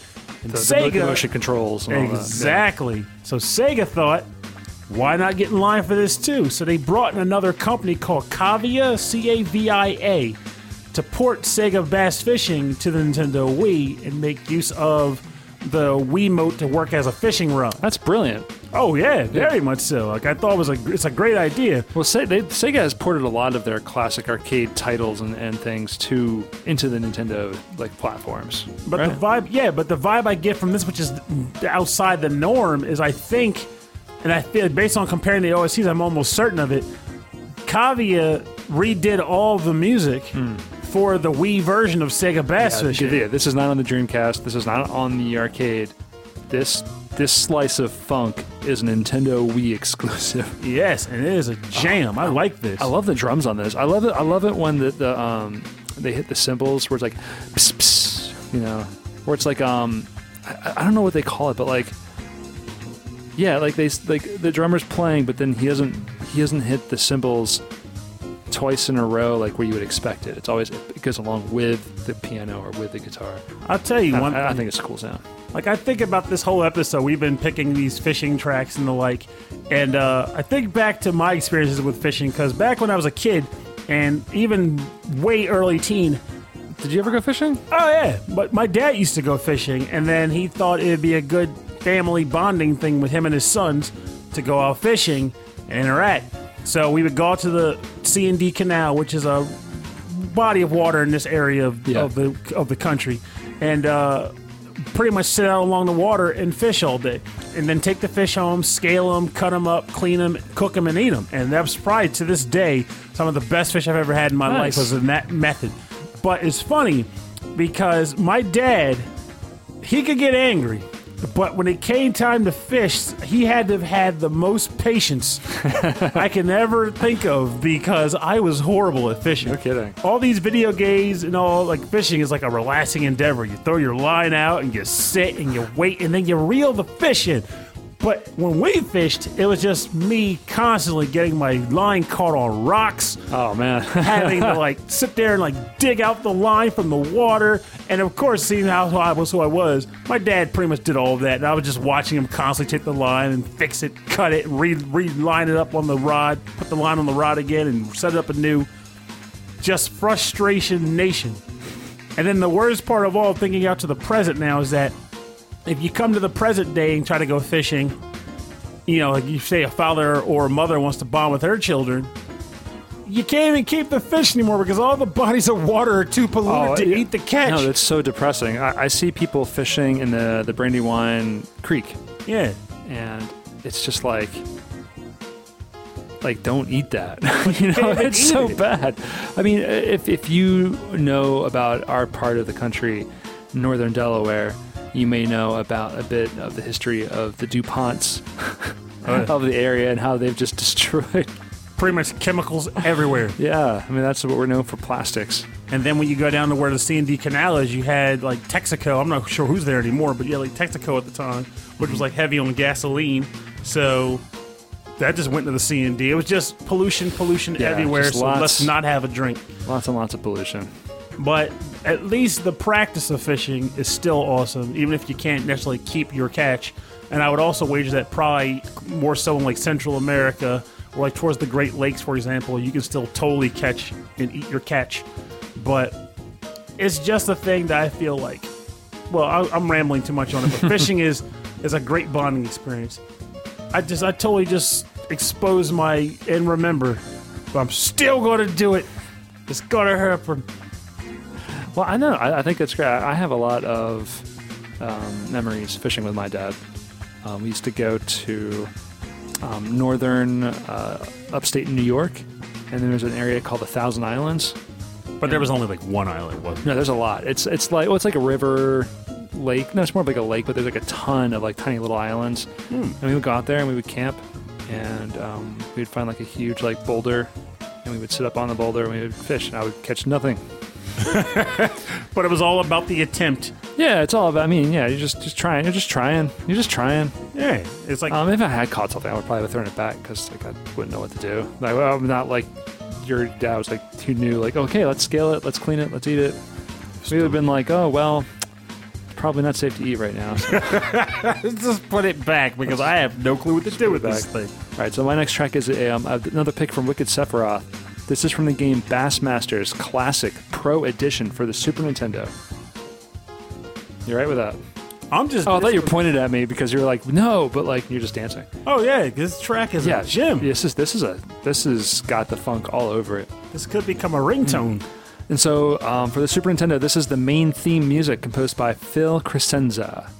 And The, the Sega, motion controls and all that. Exactly. So Sega thought, why not get in line for this too? So they brought in another company called Cavia, C A V I A, to port Sega Bass Fishing to the Nintendo Wii and make use of the Wii Wiimote to work as a fishing rod. That's brilliant. Oh yeah, very much so. Like I thought it was a it's a great idea. Well, Se- they, Sega has ported a lot of their classic arcade titles and, and things to into the Nintendo like platforms. But right? the vibe, yeah, but the vibe I get from this, which is outside the norm, is I think, and I feel based on comparing the OSTs, I'm almost certain of it. Cavia redid all the music hmm. For the Wii version of Sega Bass. Yeah, Fishing. yeah, this is not on the Dreamcast. This is not on the arcade. This this slice of funk is a Nintendo Wii exclusive. Yes, and it is a jam. I like this. I love the drums on this. I love it. I love it when the, the um they hit the cymbals where it's like pss, pss, you know, where it's like um I, I don't know what they call it, but like yeah, like they like the drummer's playing, but then he doesn't he doesn't hit the cymbals twice in a row, like where you would expect it. It's always it goes along with the piano or with the guitar. I'll tell you one. I, I think it's a cool sound. Like I think about this whole episode, we've been picking these fishing tracks and the like, and uh, I think back to my experiences with fishing because back when I was a kid, and even way early teen. Did you ever go fishing? Oh yeah, but my dad used to go fishing, and then he thought it'd be a good family bonding thing with him and his sons to go out fishing and interact. So we would go out to the C and D Canal, which is a body of water in this area of, Yeah. of the of the country, and uh, pretty much sit out along the water and fish all day, and then take the fish home, scale them, cut them up, clean them, cook them, and eat them. And that's probably to this day some of the best fish I've ever had in my Nice. life was in that method. But it's funny because my dad, he could get angry. But when it came time to fish, he had to have had the most patience I can ever think of because I was horrible at fishing. No kidding. All these video games and all, like fishing is like a relaxing endeavor. You throw your line out and you sit and you wait and then you reel the fish in. But when we fished, it was just me constantly getting my line caught on rocks, Oh man. having to like sit there and like dig out the line from the water. And of course, seeing how I was who I was, my dad pretty much did all of that. And I was just watching him constantly take the line and fix it, cut it, re reline it up on the rod, put the line on the rod again, and set it up anew. Just frustration nation. And then the worst part of all, thinking out to the present now, is that if you come to the present day and try to go fishing, you know, like you say a father or a mother wants to bond with her children, you can't even keep the fish anymore because all the bodies of water are too polluted oh, to yeah. eat the catch. Oh, No, that's so depressing. I, I see people fishing in the the Brandywine Creek, yeah. and it's just like, like don't eat that. you know, it's so it. bad. I mean, if if you know about our part of the country, northern Delaware, you may know about a bit of the history of the Duponts Oh, yeah. of the area and how they've just destroyed. Pretty much chemicals everywhere. Yeah, I mean that's what we're known for plastics. And then when you go down to where the C and D Canal is, you had like Texaco. I'm not sure who's there anymore, but yeah, like Texaco at the time, which was like heavy on gasoline. So that just went to the C and D. It was just pollution, pollution Yeah, everywhere. So lots. let's not have a drink. Lots and lots of pollution. But at least the practice of fishing is still awesome, even if you can't necessarily keep your catch. And I would also wager that probably more so in like Central America or like towards the Great Lakes, for example, you can still totally catch and eat your catch. But it's just a thing that I feel like. Well, I, I'm rambling too much on it, but fishing is is a great bonding experience. I just I totally just expose my and remember, but I'm still going to do it. It's gonna happen. Well, I know. I, I think that's great. I have a lot of um, memories fishing with my dad. Um, we used to go to um, northern uh, upstate New York, and then there's an area called the Thousand Islands. But there was only like one island, wasn't No, there's a lot. It's it's like well, it's like a river, lake. No, it's more of like a lake, but there's like a ton of like tiny little islands. And we would go out there and we would camp, and um, we'd find like a huge like boulder, and we would sit up on the boulder and we would fish, and I would catch nothing. But it was all about the attempt. Yeah, it's all about. I mean, yeah, you're just just trying. You're just trying. You're just trying. Yeah, it's like Um, if I had caught something, I would probably have thrown it back because like I wouldn't know what to do. Like, well, I'm not like your dad was like who knew like okay, let's scale it, let's clean it, let's eat it. We would have been like, oh well, probably not safe to eat right now. So- let's just put it back because I have no clue what to do with it this back. thing. All right, so my next track is a, um, another pick from Wicked Sephiroth. This is from the game Bassmasters Classic Pro Edition for the Super Nintendo. You're right with that? I'm just. Oh, I thought you were pointed at me because you were like, no, but like you're just dancing. Oh yeah, this track is Yeah, a gem. This is this is a this has got the funk all over it. This could become a ringtone. And so um, for the Super Nintendo, this is the main theme music composed by Phil Crescenza.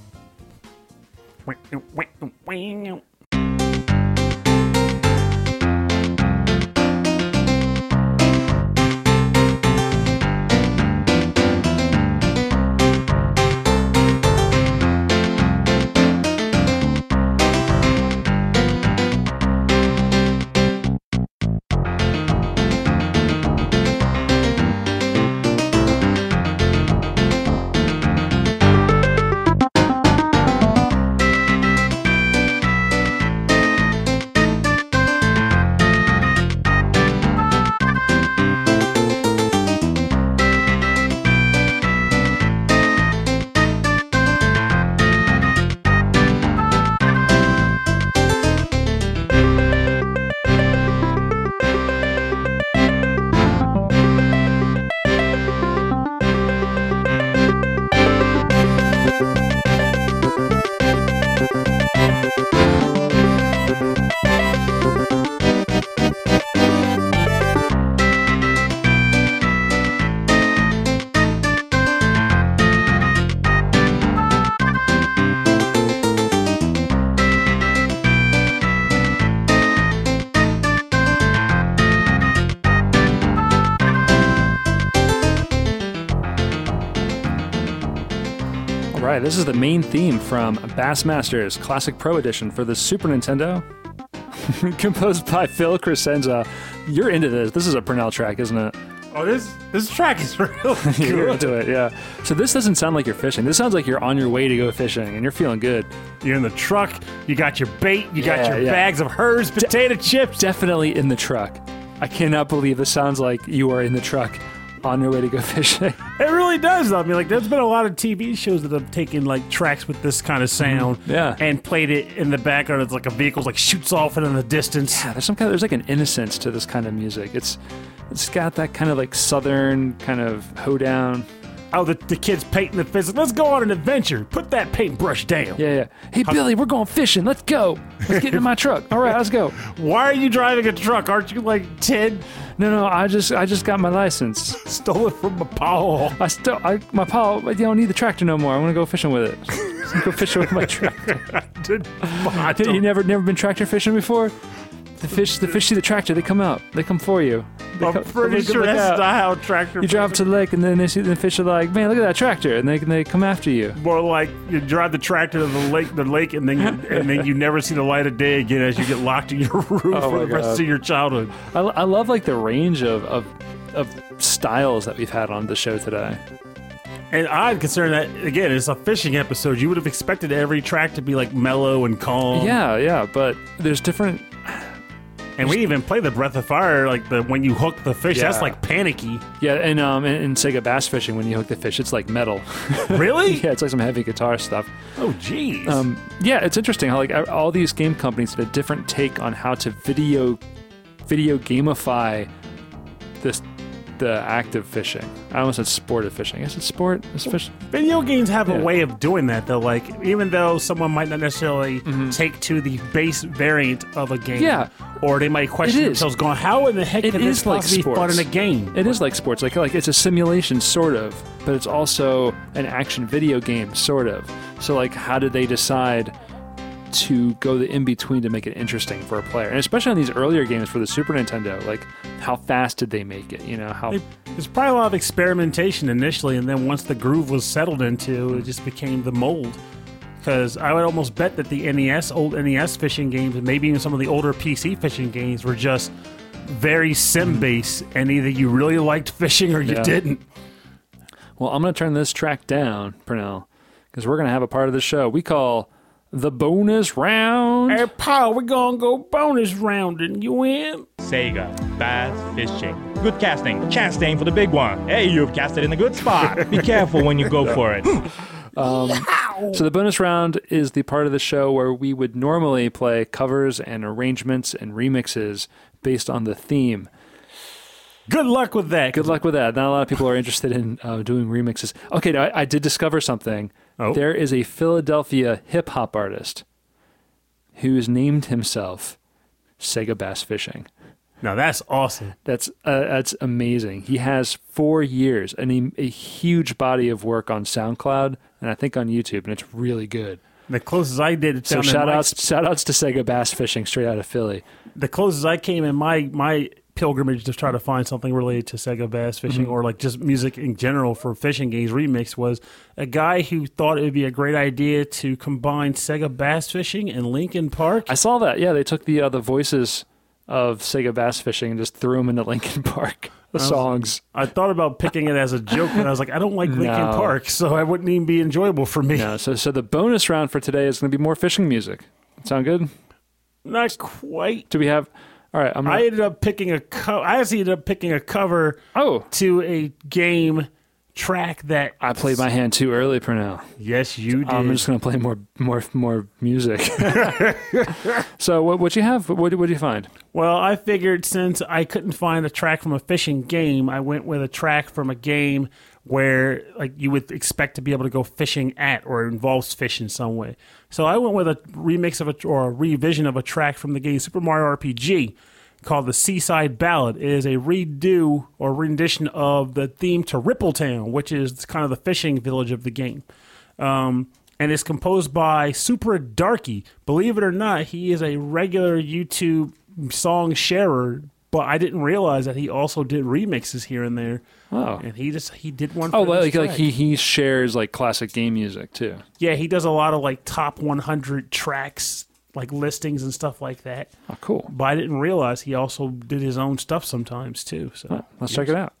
This is the main theme from Bassmasters Classic Pro Edition for the Super Nintendo. Composed by Phil Crescenza. You're into this. This is a Purnell track, isn't it? Oh, this this track is really You're into it, yeah. So this doesn't sound like you're fishing. This sounds like you're on your way to go fishing and you're feeling good. You're in the truck. You got your bait. You got your yeah. bags of Herr's, potato chips. Definitely in the truck. I cannot believe this sounds like you are in the truck on your way to go fishing. It really does. though. I mean, like, there's been a lot of TV shows that have taken like tracks with this kind of sound, Mm-hmm. Yeah. and played it in the background. It's like a vehicle like shoots off into the distance. Yeah, there's some kind of, there's like an innocence to this kind of music. It's it's got that kind of like southern kind of hoedown. Oh, the, the kids painting the physics. Let's go on an adventure. Put that paintbrush down. Yeah, yeah. Hey Billy, we're going fishing. Let's go. Let's get in my truck. All right, let's go. Why are you driving a truck? Aren't you like ten? No, no, I just I just got my license. Stole it from my Paul. I still I my pa, you don't need the tractor no more. I want to go fishing with it. go fishing with my tractor. You never never been tractor fishing before? The fish the fish see the tractor, they come out. They come for you. They I'm come- pretty sure that's out. not how tractor. You drive to the lake and then they see the fish are like, man, look at that tractor, and they they come after you. more like you drive the tractor to the lake, the lake, and then you, and then you never see the light of day again as you get locked in your room Oh for the rest God. of your childhood. I, I love like the range of, of of styles that we've had on the show today. And I'm concerned that again, it's a fishing episode. You would have expected every track to be like mellow and calm. Yeah, yeah, but there's different. And we even play the Breath of Fire, like the when you hook the fish. That's Yeah. like panicky. Yeah, and um, in, in Sega Bass Fishing, when you hook the fish, it's like metal. Really? yeah, it's like some heavy guitar stuff. Oh, jeez. Um, yeah, it's interesting how like all these game companies had a different take on how to video video gamify this the act of fishing. I almost said sport of fishing. Is it sport? Is fish? Video games have Yeah. a way of doing that, though. Like, even though someone might not necessarily take to the base variant of a game, Mm-hmm. Yeah. or they might question themselves, going, "How in the heck It can this like be fun sports. in a game?" It is like sports. Like like it's a simulation sort of, but it's also an action video game sort of. So like, how did they decide? To go the in between to make it interesting for a player, and especially on these earlier games for the Super Nintendo, like how fast did they make it? You know how It- There's probably a lot of experimentation initially, and then once the groove was settled into, it just became the mold. Because I would almost bet that the NES, old NES fishing games, and maybe even some of the older PC fishing games, were just very sim mm. based, and either you really liked fishing or you Yeah. didn't. Well, I'm going to turn this track down, Purnell, because we're going to have a part of the show we call the bonus round. Hey, Paul, we're gonna go bonus rounding. You in? Sega, Bass Fishing. Good casting. Chance to for the big one. Hey, you've casted in a good spot. Be careful when you go for it. So, the bonus round is the part of the show where we would normally play covers and arrangements and remixes based on the theme. Good luck with that. Good luck with that. Not a lot of people are interested in uh, doing remixes. Okay, now I, I did discover something. Oh. There is a Philadelphia hip hop artist who's named himself Sega Bass Fishing. Now that's awesome. That's uh, that's amazing. He has four years and a, a huge body of work on SoundCloud and I think on YouTube, and it's really good. The closest I did it So shout outs, shout outs to Sega Bass Fishing straight out of Philly. the closest I came in my my pilgrimage to try to find something related to Sega Bass Fishing Mm-hmm. or like just music in general for fishing games remix was a guy who thought it would be a great idea to combine Sega Bass Fishing and Linkin Park. I saw that. Yeah, they took the uh, the voices of Sega Bass Fishing and just threw them into Linkin Park. The songs. I thought about picking it as a joke, but I was like, I don't like Linkin No. Park, so it wouldn't even be enjoyable for me. No, so so the bonus round for today is going to be more fishing music. Sound good? Not quite. Do we have? All right. Gonna, I ended up picking a co- I actually ended up picking a cover oh, to a game track that I played my hand too early for now. Yes, you did. I'm just going to play more more more music. so what what you have? What what do you find? Well, I figured since I couldn't find a track from a fishing game, I went with a track from a game where like you would expect to be able to go fishing at or involves fish in some way. So I went with a remix of a or a revision of a track from the game Super Mario RPG called the Seaside Ballad. It is a redo or rendition of the theme to Rippletown, which is kind of the fishing village of the game. Um, and it's composed by Supra Darky. Believe it or not, he is a regular YouTube song sharer, but I didn't realize that he also did remixes here and there. Oh. And he just he did one. Oh, like like he he shares like classic game music too. yeah he does a lot of like top 100 tracks like listings and stuff like that. Oh, cool. But I didn't realize he also did his own stuff sometimes too. So let's check it out.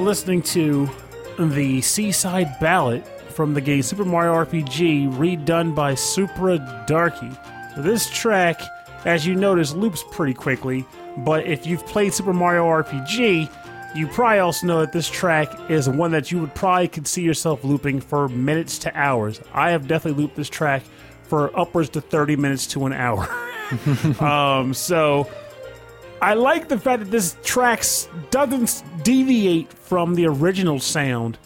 Listening to the Seaside Ballad from the game Super Mario RPG, redone by Supra Darky. So this track, as you notice, loops pretty quickly. But if you've played Super Mario RPG, you probably also know that this track is one that you would probably could see yourself looping for minutes to hours. I have definitely looped this track for upwards to 30 minutes to an hour. um, so I like the fact that this track doesn't deviate from the original sound,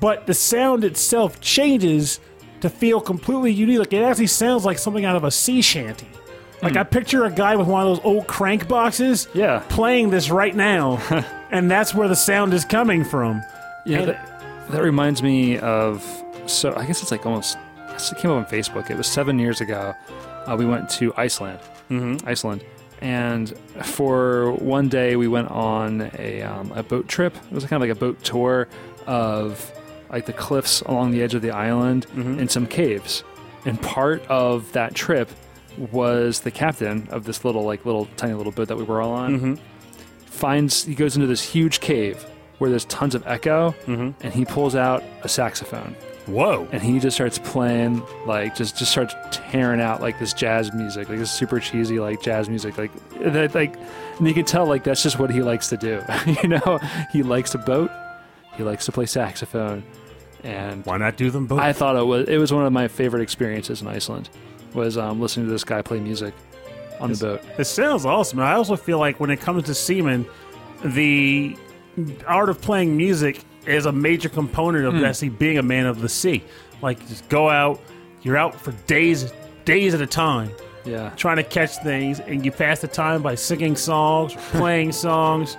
but the sound itself changes to feel completely unique. Like it actually sounds like something out of a sea shanty. Like I picture a guy with one of those old crank boxes, Yeah. playing this right now, and that's where the sound is coming from. Yeah, And- that, that reminds me of. So I guess it's like almost. It came up on Facebook. It was seven years ago. Uh, we went to Iceland, mm-hmm. Iceland, and for one day we went on a um, a boat trip. It was kind of like a boat tour of like the cliffs along the edge of the island mm-hmm. and some caves. And part of that trip was the captain of this little like little tiny little boat that we were all on mm-hmm. finds he goes into this huge cave where there's tons of echo mm-hmm. and he pulls out a saxophone Whoa! and he just starts playing like just just starts tearing out like this jazz music like this super cheesy like jazz music like that like and you can tell like that's just what he likes to do you know he likes to boat he likes to play saxophone and Why not do them both? I thought it was it was one of my favorite experiences in Iceland was um, listening to this guy play music on the boat It sounds awesome. I also feel like when it comes to seamen, the art of playing music is a major component of actually being a man of the sea. Like, just go out, you're out for days, days at a time, yeah trying to catch things, and you pass the time by singing songs, playing songs.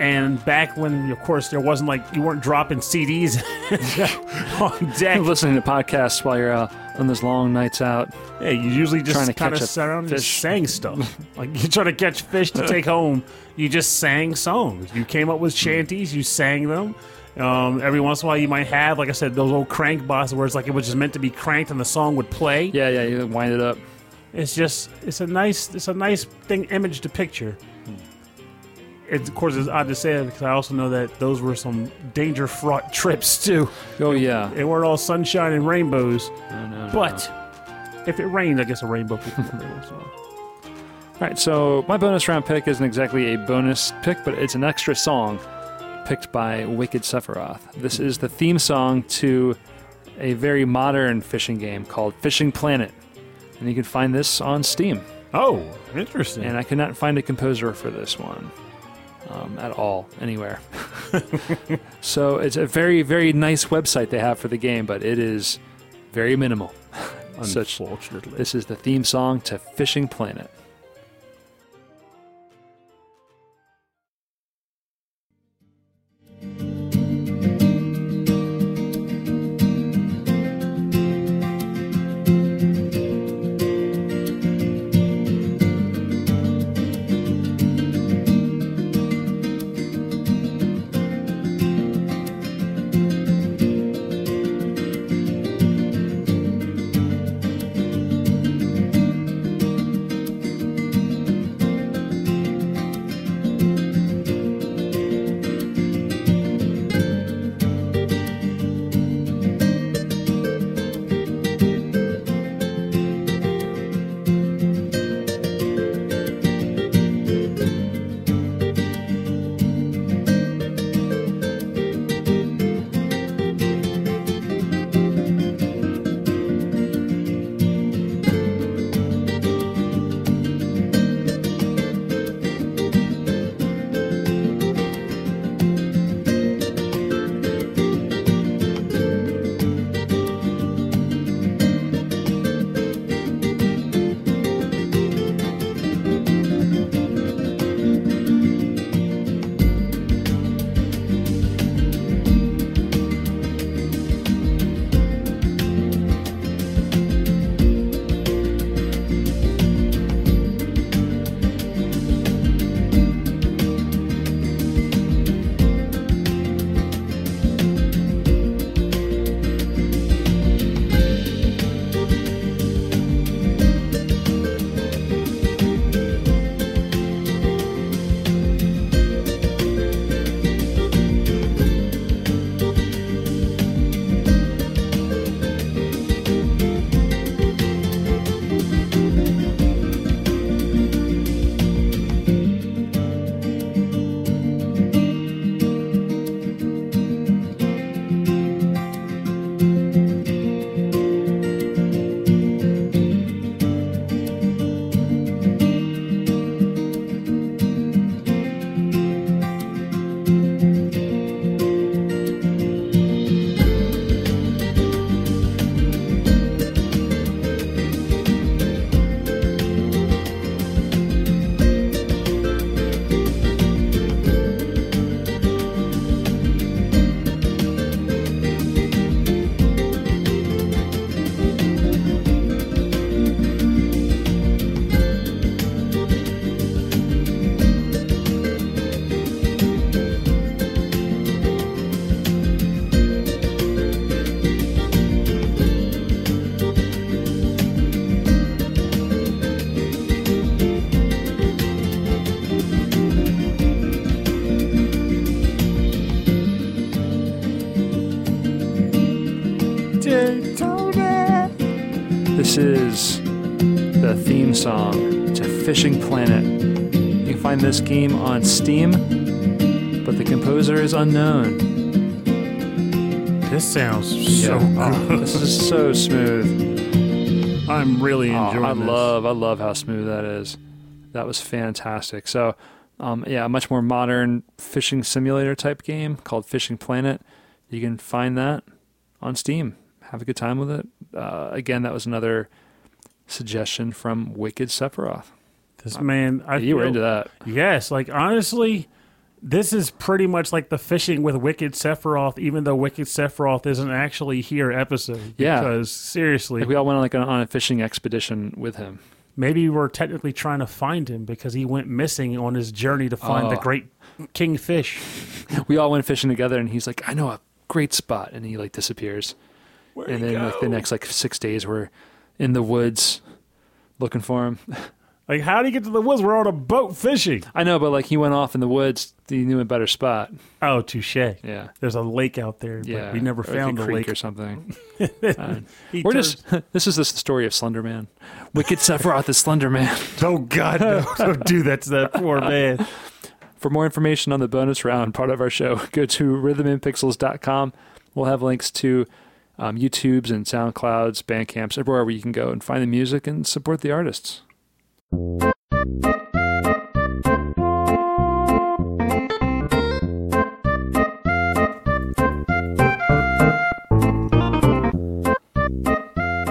And back when, of course, there wasn't like you weren't dropping CDs on deck. listening to podcasts while you're uh, on those long nights out Yeah, you usually just Trying to kind catch a sat around and just fish. sang stuff. like you're trying to catch fish to take home. You just sang songs. You came up with shanties. You sang them. Um, every once in a while, you might have, like I said, those old crank bosses where it's like it was just meant to be cranked and the song would play. Yeah, yeah, you wind it up. It's just, it's a nice, it's a nice thing, image to picture. It, of course, it's odd to say it because I also know that those were some danger fraught trips too. Oh yeah. They weren't all sunshine and rainbows, No, no, no, but if it rained, I guess a rainbow could come through. So. All right, so my bonus round pick isn't exactly a bonus pick, but it's an extra song picked by Wicked Sephiroth. This is the theme song to a very modern fishing game called Fishing Planet. And you can find this on Steam. Oh, interesting. And I could not find a composer for this one um, at all, anywhere. so it's a very, very nice website they have for the game, but it is very minimal. Such, Unfortunately. this is the theme song to Fishing Planet. Song to Fishing Planet. You can find this game on Steam, but the composer is unknown. This sounds so Yeah. good. Oh, this is so smooth. I'm really Oh, enjoying I this. love, I love how smooth that is. That was fantastic. So, um, yeah, a much more modern fishing simulator type game called Fishing Planet. You can find that on Steam. Have a good time with it. Uh, again, that was another suggestion from Wicked Sephiroth. This man, I you were into that. Yes, like honestly, this is pretty much like the fishing with Wicked Sephiroth, even though Wicked Sephiroth isn't actually here episode. Yeah. Because seriously, Like we all went on like on, on a fishing expedition with him. maybe we're technically trying to find him because he went missing on his journey to find the Oh. great kingfish. We all went fishing together, and he's like, "I know a great spot," and he like disappears. and then like the next like six days, we're in the woods looking for him. Like, how do you get to the woods? We're on a boat fishing. I know, but like he went off in the woods. He knew a better spot. Oh, touche. Yeah, There's a lake out there, yeah. but we never Or like found a the creek lake. or something. Uh, He we're just. This is the story of Slender Man. Wicked Sephiroth is Slender Man. Oh God, no! Don't do that to that poor man. For more information on the bonus round part of our show, go to rhythmandpixels.com. We'll have links to um, YouTube's and SoundCloud's, Bandcamps, everywhere where you can go and find the music and support the artists.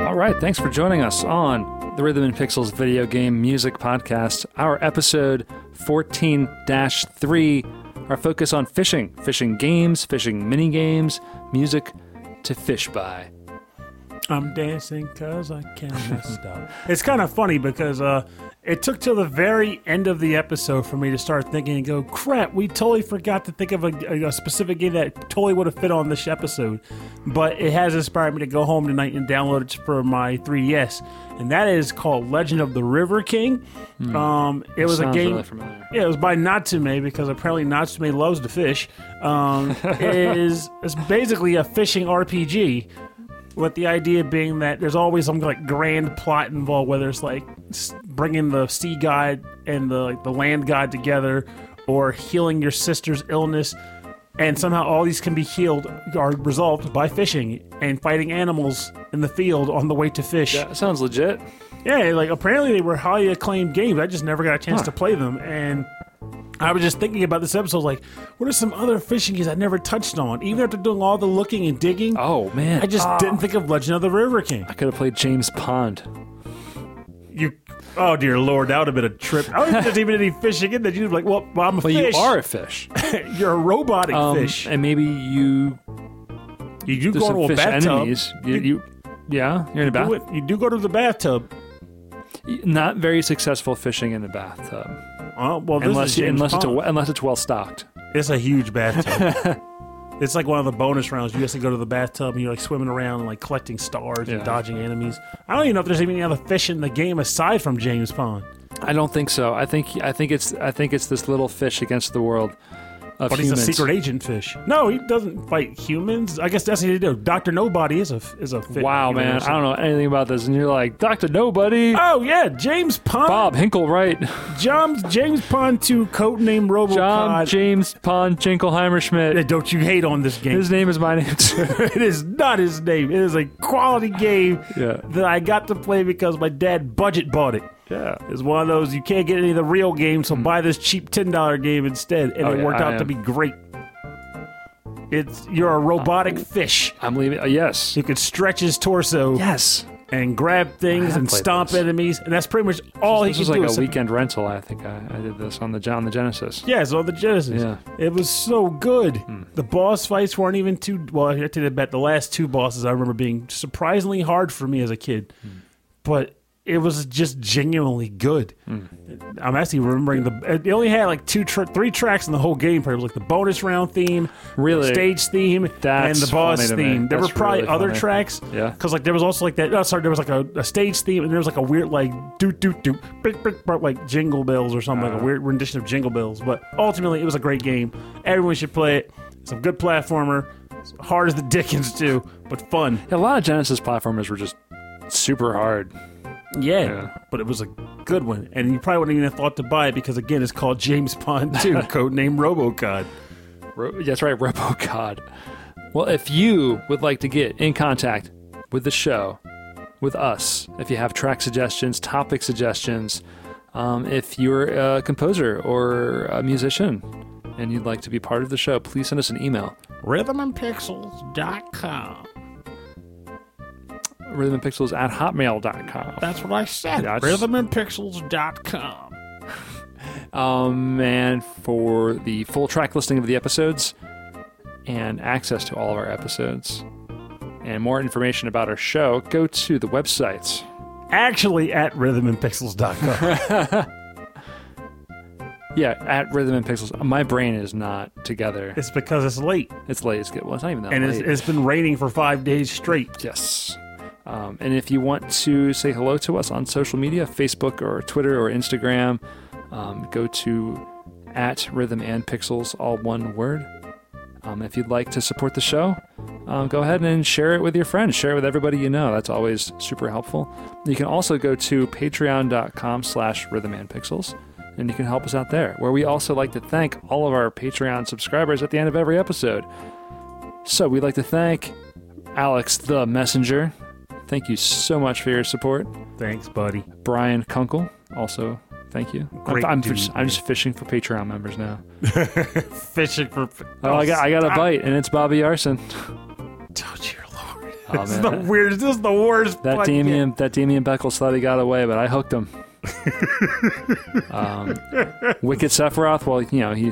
All right, thanks for joining us on the Rhythm and Pixels video game music podcast. Our episode 14 3, our focus on fishing, fishing games, fishing mini games, music to fish by. I'm dancing because I can't stop. It's kind of funny because uh, it took till the very end of the episode for me to start thinking and go, crap, we totally forgot to think of a, a specific game that totally would have fit on this episode. But it has inspired me to go home tonight and download it for my 3DS. And that is called Legend of the River King. Um, it was a game. really. Yeah, it was by Natsume because apparently Natsume loves to fish. Um, it is it's basically a fishing RPG, with the idea being that there's always some like grand plot involved, whether it's like bringing the sea god and the like, the land god together, or healing your sister's illness. And somehow all these can be healed are resolved by fishing and fighting animals in the field on the way to fish. Yeah, sounds legit. Yeah, like apparently they were highly acclaimed games. I just never got a chance Huh. to play them, and I was just thinking about this episode. Like, what are some other fishing games I never touched on? Even after doing all the looking and digging, Oh, man. I just didn't think of Legend of the River King. I could have played James Pond. You, oh dear lord, that would have been a trip. I don't think there's even any fishing in that. You'd be like, well, well I'm a But fish. you are a fish. You're a robotic Um, fish. And maybe you You do there's go some to a fish bathtub. enemies. You, you, yeah, you're in a bath. It- You do go to the bathtub. Not very successful fishing in the bathtub, Oh, well, this unless is you, James unless it's a, unless it's well stocked. It's a huge bathtub. it's like one of the bonus rounds. You have to go to the bathtub and you're like swimming around and like collecting stars Yeah. and dodging enemies. I don't even know if there's even any other fish in the game aside from James Pond. I don't think so. I think I think it's I think it's this little fish against the world But humans. he's a secret agent fish. No, he doesn't fight humans. I guess that's what he do. Doctor Nobody is a is a fish. Wow, man, I don't know anything about this, and you're like Doctor Nobody, Oh yeah, James Pond. Bob Hinkle, right? James James Pond two, codename John RoboCod. James Pond Jingleheimer Hey, Schmidt. Don't you hate on this game? His name is my name too. it is not his name. It is a quality game Yeah. that I got to play because my dad budget bought it. Yeah. It's one of those you can't get any of the real games, so buy this cheap ten dollar game instead, and. Oh, it yeah, worked I out to be great. It's you're a robotic fish I'm leaving. Uh, yes. who could stretch his torso Yes. and grab things and stomp this. enemies, and that's pretty much all he could. This he was like do. a weekend rental. I think I, I did this on the on the Genesis. Yeah, it's on the Genesis. Yeah. It was so good. Hmm. The boss fights weren't even too well. I have to bet the last two bosses I remember being surprisingly hard for me as a kid, Hmm. but it was just genuinely good. Hmm. I'm actually remembering the. It only had like two, tra- three tracks in the whole game. Probably like the bonus round theme, Really? stage theme, That's and the boss funny to me. theme. There That's were probably really other funny. tracks. Yeah. Because like there was also like that. No, sorry, there was like a, a stage theme, and there was like a weird like doot doot doot, bick, bick, bick, like Jingle Bells or something, Uh-huh. like a weird rendition of Jingle Bells. But ultimately, it was a great game. Everyone should play it. It's a good platformer. It's hard as the Dickens too, but fun. Yeah, a lot of Genesis platformers were just super hard. Yeah, Yeah. but it was a good one, and you probably wouldn't even have thought to buy it because again, it's called James Pond 2, codename RoboCod. Ro- that's right, RoboCod. Well, if you would like to get in contact with the show, with us, if you have track suggestions, topic suggestions, um, if you're a composer or a musician and you'd like to be part of the show, please send us an email. Rhythmandpixels.com. Rhythmandpixels at hotmail.com. That's what I said. It's- Rhythmandpixels.com. Um, and for the full track listing of the episodes and access to all of our episodes and more information about our show, go to the website. Actually, at rhythmandpixels.com. Yeah, at Rhythm and Pixels. My brain is not together. it's because it's late, It's late. It's, good. well, it's not even that and it's, it's been raining for five days straight. yes. Um, and if you want to say hello to us on social media, Facebook or Twitter or Instagram, um, go to at Rhythm and Pixels, all one word. Um, if you'd like to support the show, um, go ahead and share it with your friends. Share it with everybody you know. That's always super helpful. You can also go to patreon.com slash rhythm and pixels. and you can help us out there. Where we also like to thank all of our Patreon subscribers at the end of every episode. So we'd like to thank Alex the Messenger. Thank you so much for your support. Thanks, buddy. Brian Kunkel, also thank you. Great I'm, I'm, dude, just, I'm just fishing for Patreon members now. Fishing for. Oh, I got I got a bite, and it's Bobby Arson. Oh, dear Lord. Oh, this is the weirdest. This is the worst. That. Damien that Damien Beckles thought he got away, but I hooked him. um, Wicked Sephiroth, well, you know he.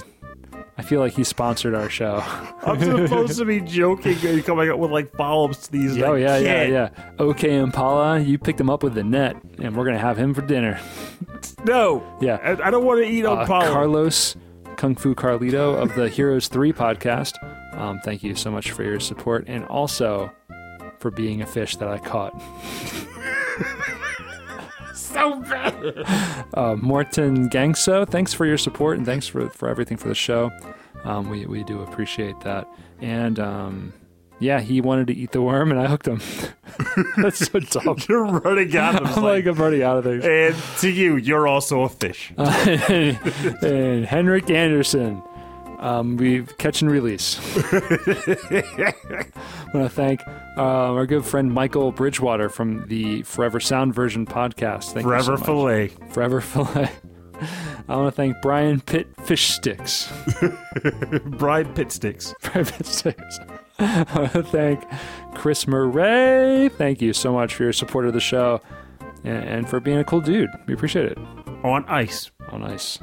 I feel like he sponsored our show. I'm supposed to be joking. and You're coming up with like follow-ups to these. oh yeah, yeah, yeah. OK Impala, you picked him up with the net, and we're gonna have him for dinner. No. Yeah. I, I don't want to eat Uh, Apollo. Carlos Kung Fu Carlito of the Heroes 3 podcast. Um, thank you so much for your support and also for being a fish that I caught. so bad. Uh, Morton Gangso, thanks for your support and thanks for, for everything for the show. Um, we, we do appreciate that. And um, yeah, he wanted to eat the worm and I hooked him. That's so dumb. You're running out of I'm like, I'm already out of there. and to you, you're also a fish. and Henrik Anderson. Um, we catch and release. I want to thank uh, our good friend Michael Bridgewater from the Forever Sound Version podcast. Thank Forever you so much. fillet. Forever Fillet. I want to thank Brian Pitt Fish Sticks. Bride pit sticks. Brian Pitt Sticks. I want to thank Chris Murray. Thank you so much for your support of the show and, and for being a cool dude. We appreciate it. On ice. Oh, nice.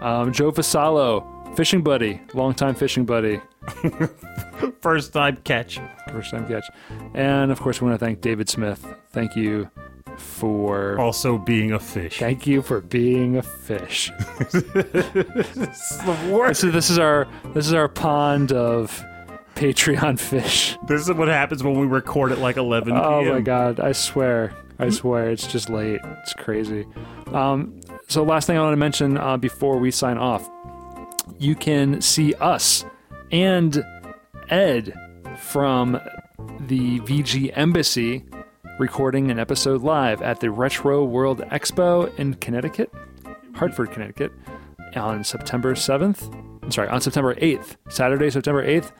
Um, Joe Vassallo, fishing buddy, longtime fishing buddy, First time catch. first time catch. And of course, we want to thank David Smith. Thank you for. Also being a fish. Thank you for being a fish. It's the worst. this is this is our this is our pond of Patreon fish. This is what happens when we record at like 11 p.m. Oh my god! I swear, I swear, it's just late. It's crazy. Um, so last thing I want to mention uh, before we sign off, you can see us and Ed from the VG Embassy recording an episode live at the Retro World Expo in Connecticut, Hartford, Connecticut, on September 7th. I'm sorry, on September 8th, Saturday, September 8th,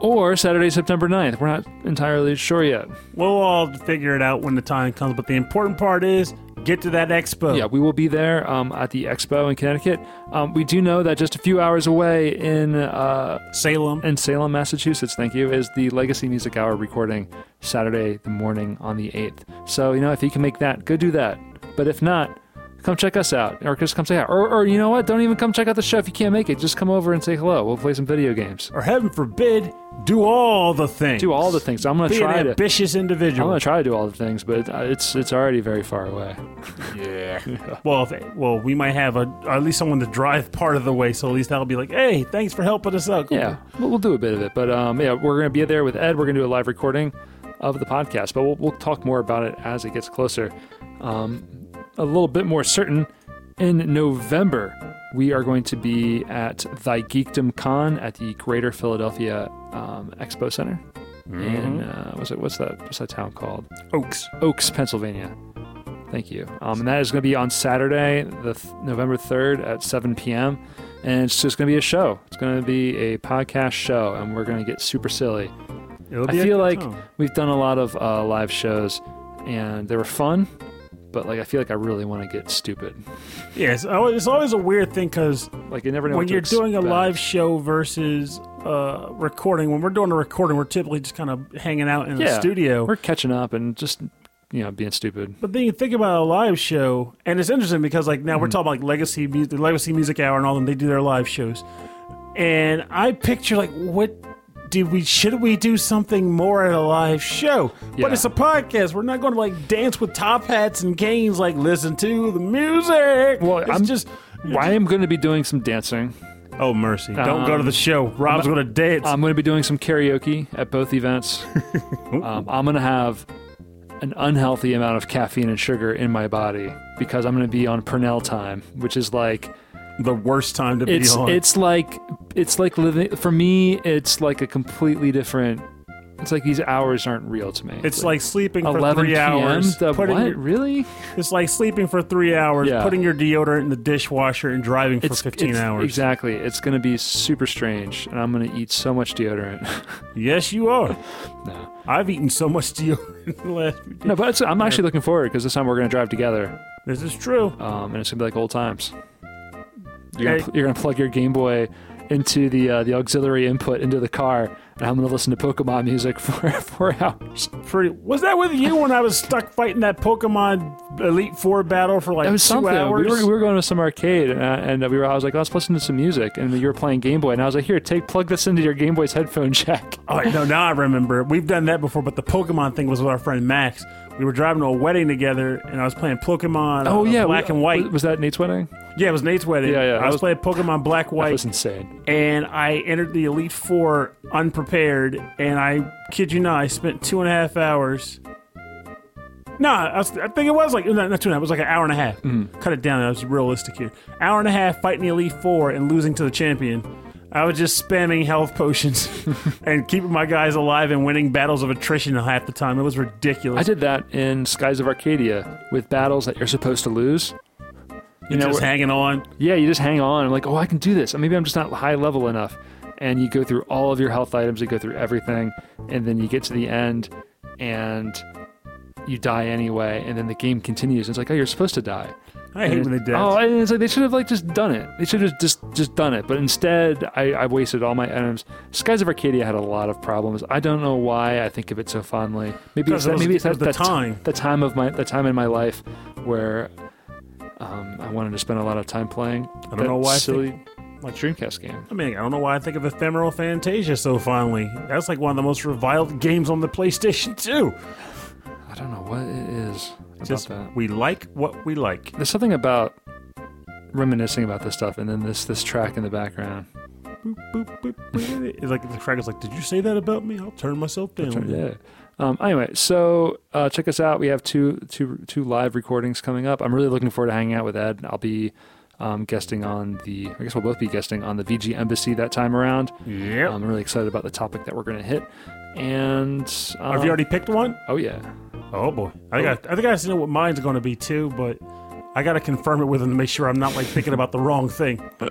or Saturday, September 9th. We're not entirely sure yet. We'll all figure it out when the time comes, but the important part is get to that expo. Yeah, we will be there um, at the expo in Connecticut. Um, we do know that just a few hours away in uh, Salem. in Salem, Massachusetts, thank you, is the Legacy Music Hour recording Saturday the morning on the 8th. So, you know, if you can make that, go do that. But if not, come check us out or just come say hi. Or, or you know what? Don't even come check out the show if you can't make it. Just come over and say hello. We'll play some video games. or heaven forbid, do all the things. Do all the things. I'm going to Be an try to. ambitious I'm going to try to do all the things, but uh, it's it's already very far away. Yeah. well, if, well, we might have a at least someone to drive part of the way, so at least that'll be like, hey, thanks for helping us out. Yeah, we'll, we'll do a bit of it, but um, yeah, we're gonna be there with Ed. We're gonna do a live recording of the podcast, but we'll, we'll talk more about it as it gets closer. Um, a little bit more certain in November, we are going to be at Thy Geekdom Con at the Greater Philadelphia um, Expo Center. In uh, what's it? What's that? What's that town called? Oaks. Oaks, Pennsylvania. Thank you. Um, and that is going to be on Saturday, the th- November third at seven p.m. And it's just going to be a show. It's going to be a podcast show, and we're going to get super silly. It'll I feel like time. we've done a lot of uh, live shows, and they were fun. But like, I feel like I really want to get stupid. yeah, it's always, it's always a weird thing because Like, you never know when you're doing a live show versus uh, recording, when we're doing a recording, we're typically just kind of hanging out in Yeah, the studio. We're catching up and just you know being stupid. But then you think about a live show, and it's interesting because like now Mm-hmm. we're talking about like legacy music, the legacy music hour, and all them. They do their live shows, and I picture like what did we should we do something more at a live show? Yeah. But it's a podcast. We're not going to like dance with top hats and canes. Like listen to the music. Well, it's I'm just I am going to be doing some dancing. oh mercy. Don't go to Um, the show. Rob's going to dance. I'm going to be doing some karaoke at both events. um, I'm going to have an unhealthy amount of caffeine and sugar in my body because I'm going to be on Purnell time, which is like the worst time to it's be on. it's like it's like living for me. It's like a completely different It's like these hours aren't real to me. It's like sleeping for 11 three p.m. hours. The, putting what? your- really? it's like sleeping for three hours, Yeah. putting your deodorant in the dishwasher, and driving for It's 15 it's- hours. Exactly. It's going to be super strange, and I'm going to eat so much deodorant. Yes, you are. no. I've eaten so much deodorant in the last few days. No, but it's, I'm actually looking forward because this time we're going to drive together, This is true. um, and it's going to be like old times. You're Hey. gonna, you're gonna plug your Game Boy into the uh, the auxiliary input into the car, and I'm gonna listen to Pokemon music for four hours. Pretty. Was that with you when I was stuck fighting that Pokemon Elite Four battle for like It was two something. hours? We were, we were going to some arcade, and, uh, and we were. I was like, let's listen to some music, and you were playing Game Boy, and I was like, here, take plug this into your Game Boy's headphone jack. Oh no, now I remember. We've done that before, but the Pokemon thing was with our friend Max. We were driving to a wedding together, and I was playing Pokemon. Oh uh, yeah, Black we- and White. Was, that Nate's wedding? yeah, it was Nate's wedding. Yeah, yeah, I was, was- playing Pokemon Black White, That was insane. and I entered the Elite Four unprepared, and I kid you not, I spent two and a half hours. No, I, was, I think it was like no, not two and a half. It was like an hour and a half. Mm-hmm. Cut it down. I was realistic here. Hour and a half fighting the Elite Four and losing to the champion. I was just spamming health potions and keeping my guys alive and winning battles of attrition half the time. It was ridiculous. I did that in Skies of Arcadia with battles that you're supposed to lose. You know, just hanging on. yeah, you just hang on. I'm like, oh, I can do this. Or maybe I'm just not high level enough. And you go through all of your health items, you go through everything, and then you get to the end, and you die anyway. And then the game continues. It's like, oh, you're supposed to die. I hate when they did. Oh, and it's like they should have like just done it. They should have just just done it. But instead, I, I wasted all my items. Skies of Arcadia had a lot of problems. I don't know why I think of it so fondly. Maybe it's that, was- maybe it's that, the that ti- time. the time of my the time in my life where um, I wanted to spend a lot of time playing. I don't know why I silly like Dreamcast game. I mean, I don't know why I think of Ephemeral Fantasia so fondly. That's like one of the most reviled games on the PlayStation 2. I don't know what it is about Just that. we like what we like. There's something about reminiscing about this stuff, and then this this track in the background. Boop, boop, boop. It's like the track is like, "Did you say that about me? I'll turn myself down." Yeah. Um, anyway, so uh, check us out. We have two two two live recordings coming up. I'm really looking forward to hanging out with Ed. I'll be um, guesting on the. I guess we'll both be guesting on the VG Embassy that time around. Yep. I'm really excited about the topic that we're going to hit. And um, Have you already picked one? Oh yeah. Oh boy, I got. I think I know what mine's going to be too, but I got to confirm it with him to make sure I'm not like thinking about the wrong thing.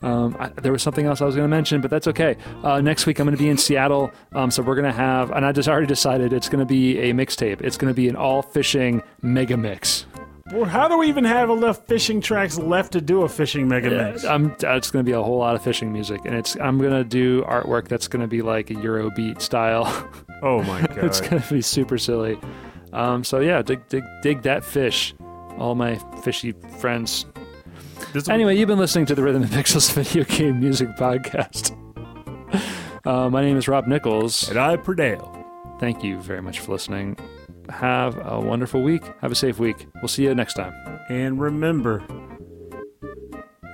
Um, I, there was something else I was going to mention, but that's okay. Uh, next week I'm going to be in Seattle, um, so we're going to have, and I just already decided it's going to be a mixtape. It's going to be an all fishing mega mix. Well, how do we even have enough fishing tracks left to do a fishing mega mix? I'm, uh, it's going to be a whole lot of fishing music, and it's I'm going to do artwork that's going to be like a Eurobeat style. oh my god! it's going to be super silly. Um, so yeah, dig, dig dig that fish, all my fishy friends. This Anyway, you've been listening to the Rhythm and Pixels video game music podcast. Uh, my name is Rob Nichols. and I'm Perdale. Thank you very much for listening. Have a wonderful week. Have a safe week. We'll see you next time. And remember,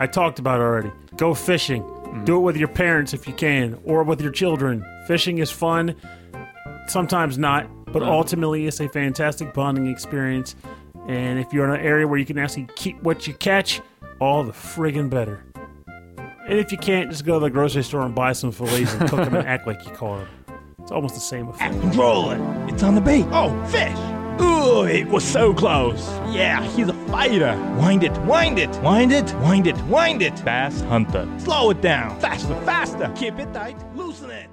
I talked about it already. Go fishing. Do it with your parents if you can, or with your children. Fishing is fun. Sometimes not, but Uh. ultimately it's a fantastic bonding experience. And if you're in an area where you can actually keep what you catch, all the friggin' better. And if you can't, just go to the grocery store and buy some fillets and cook them and act like you caught them. It's almost the same effect. Control it. It's on the bait. Oh, fish. Ooh, it was so close. Yeah, he's a fighter. Wind it, wind it, wind it, wind it, wind it. Bass hunter. Slow it down. Faster, faster. Keep it tight. Loosen it.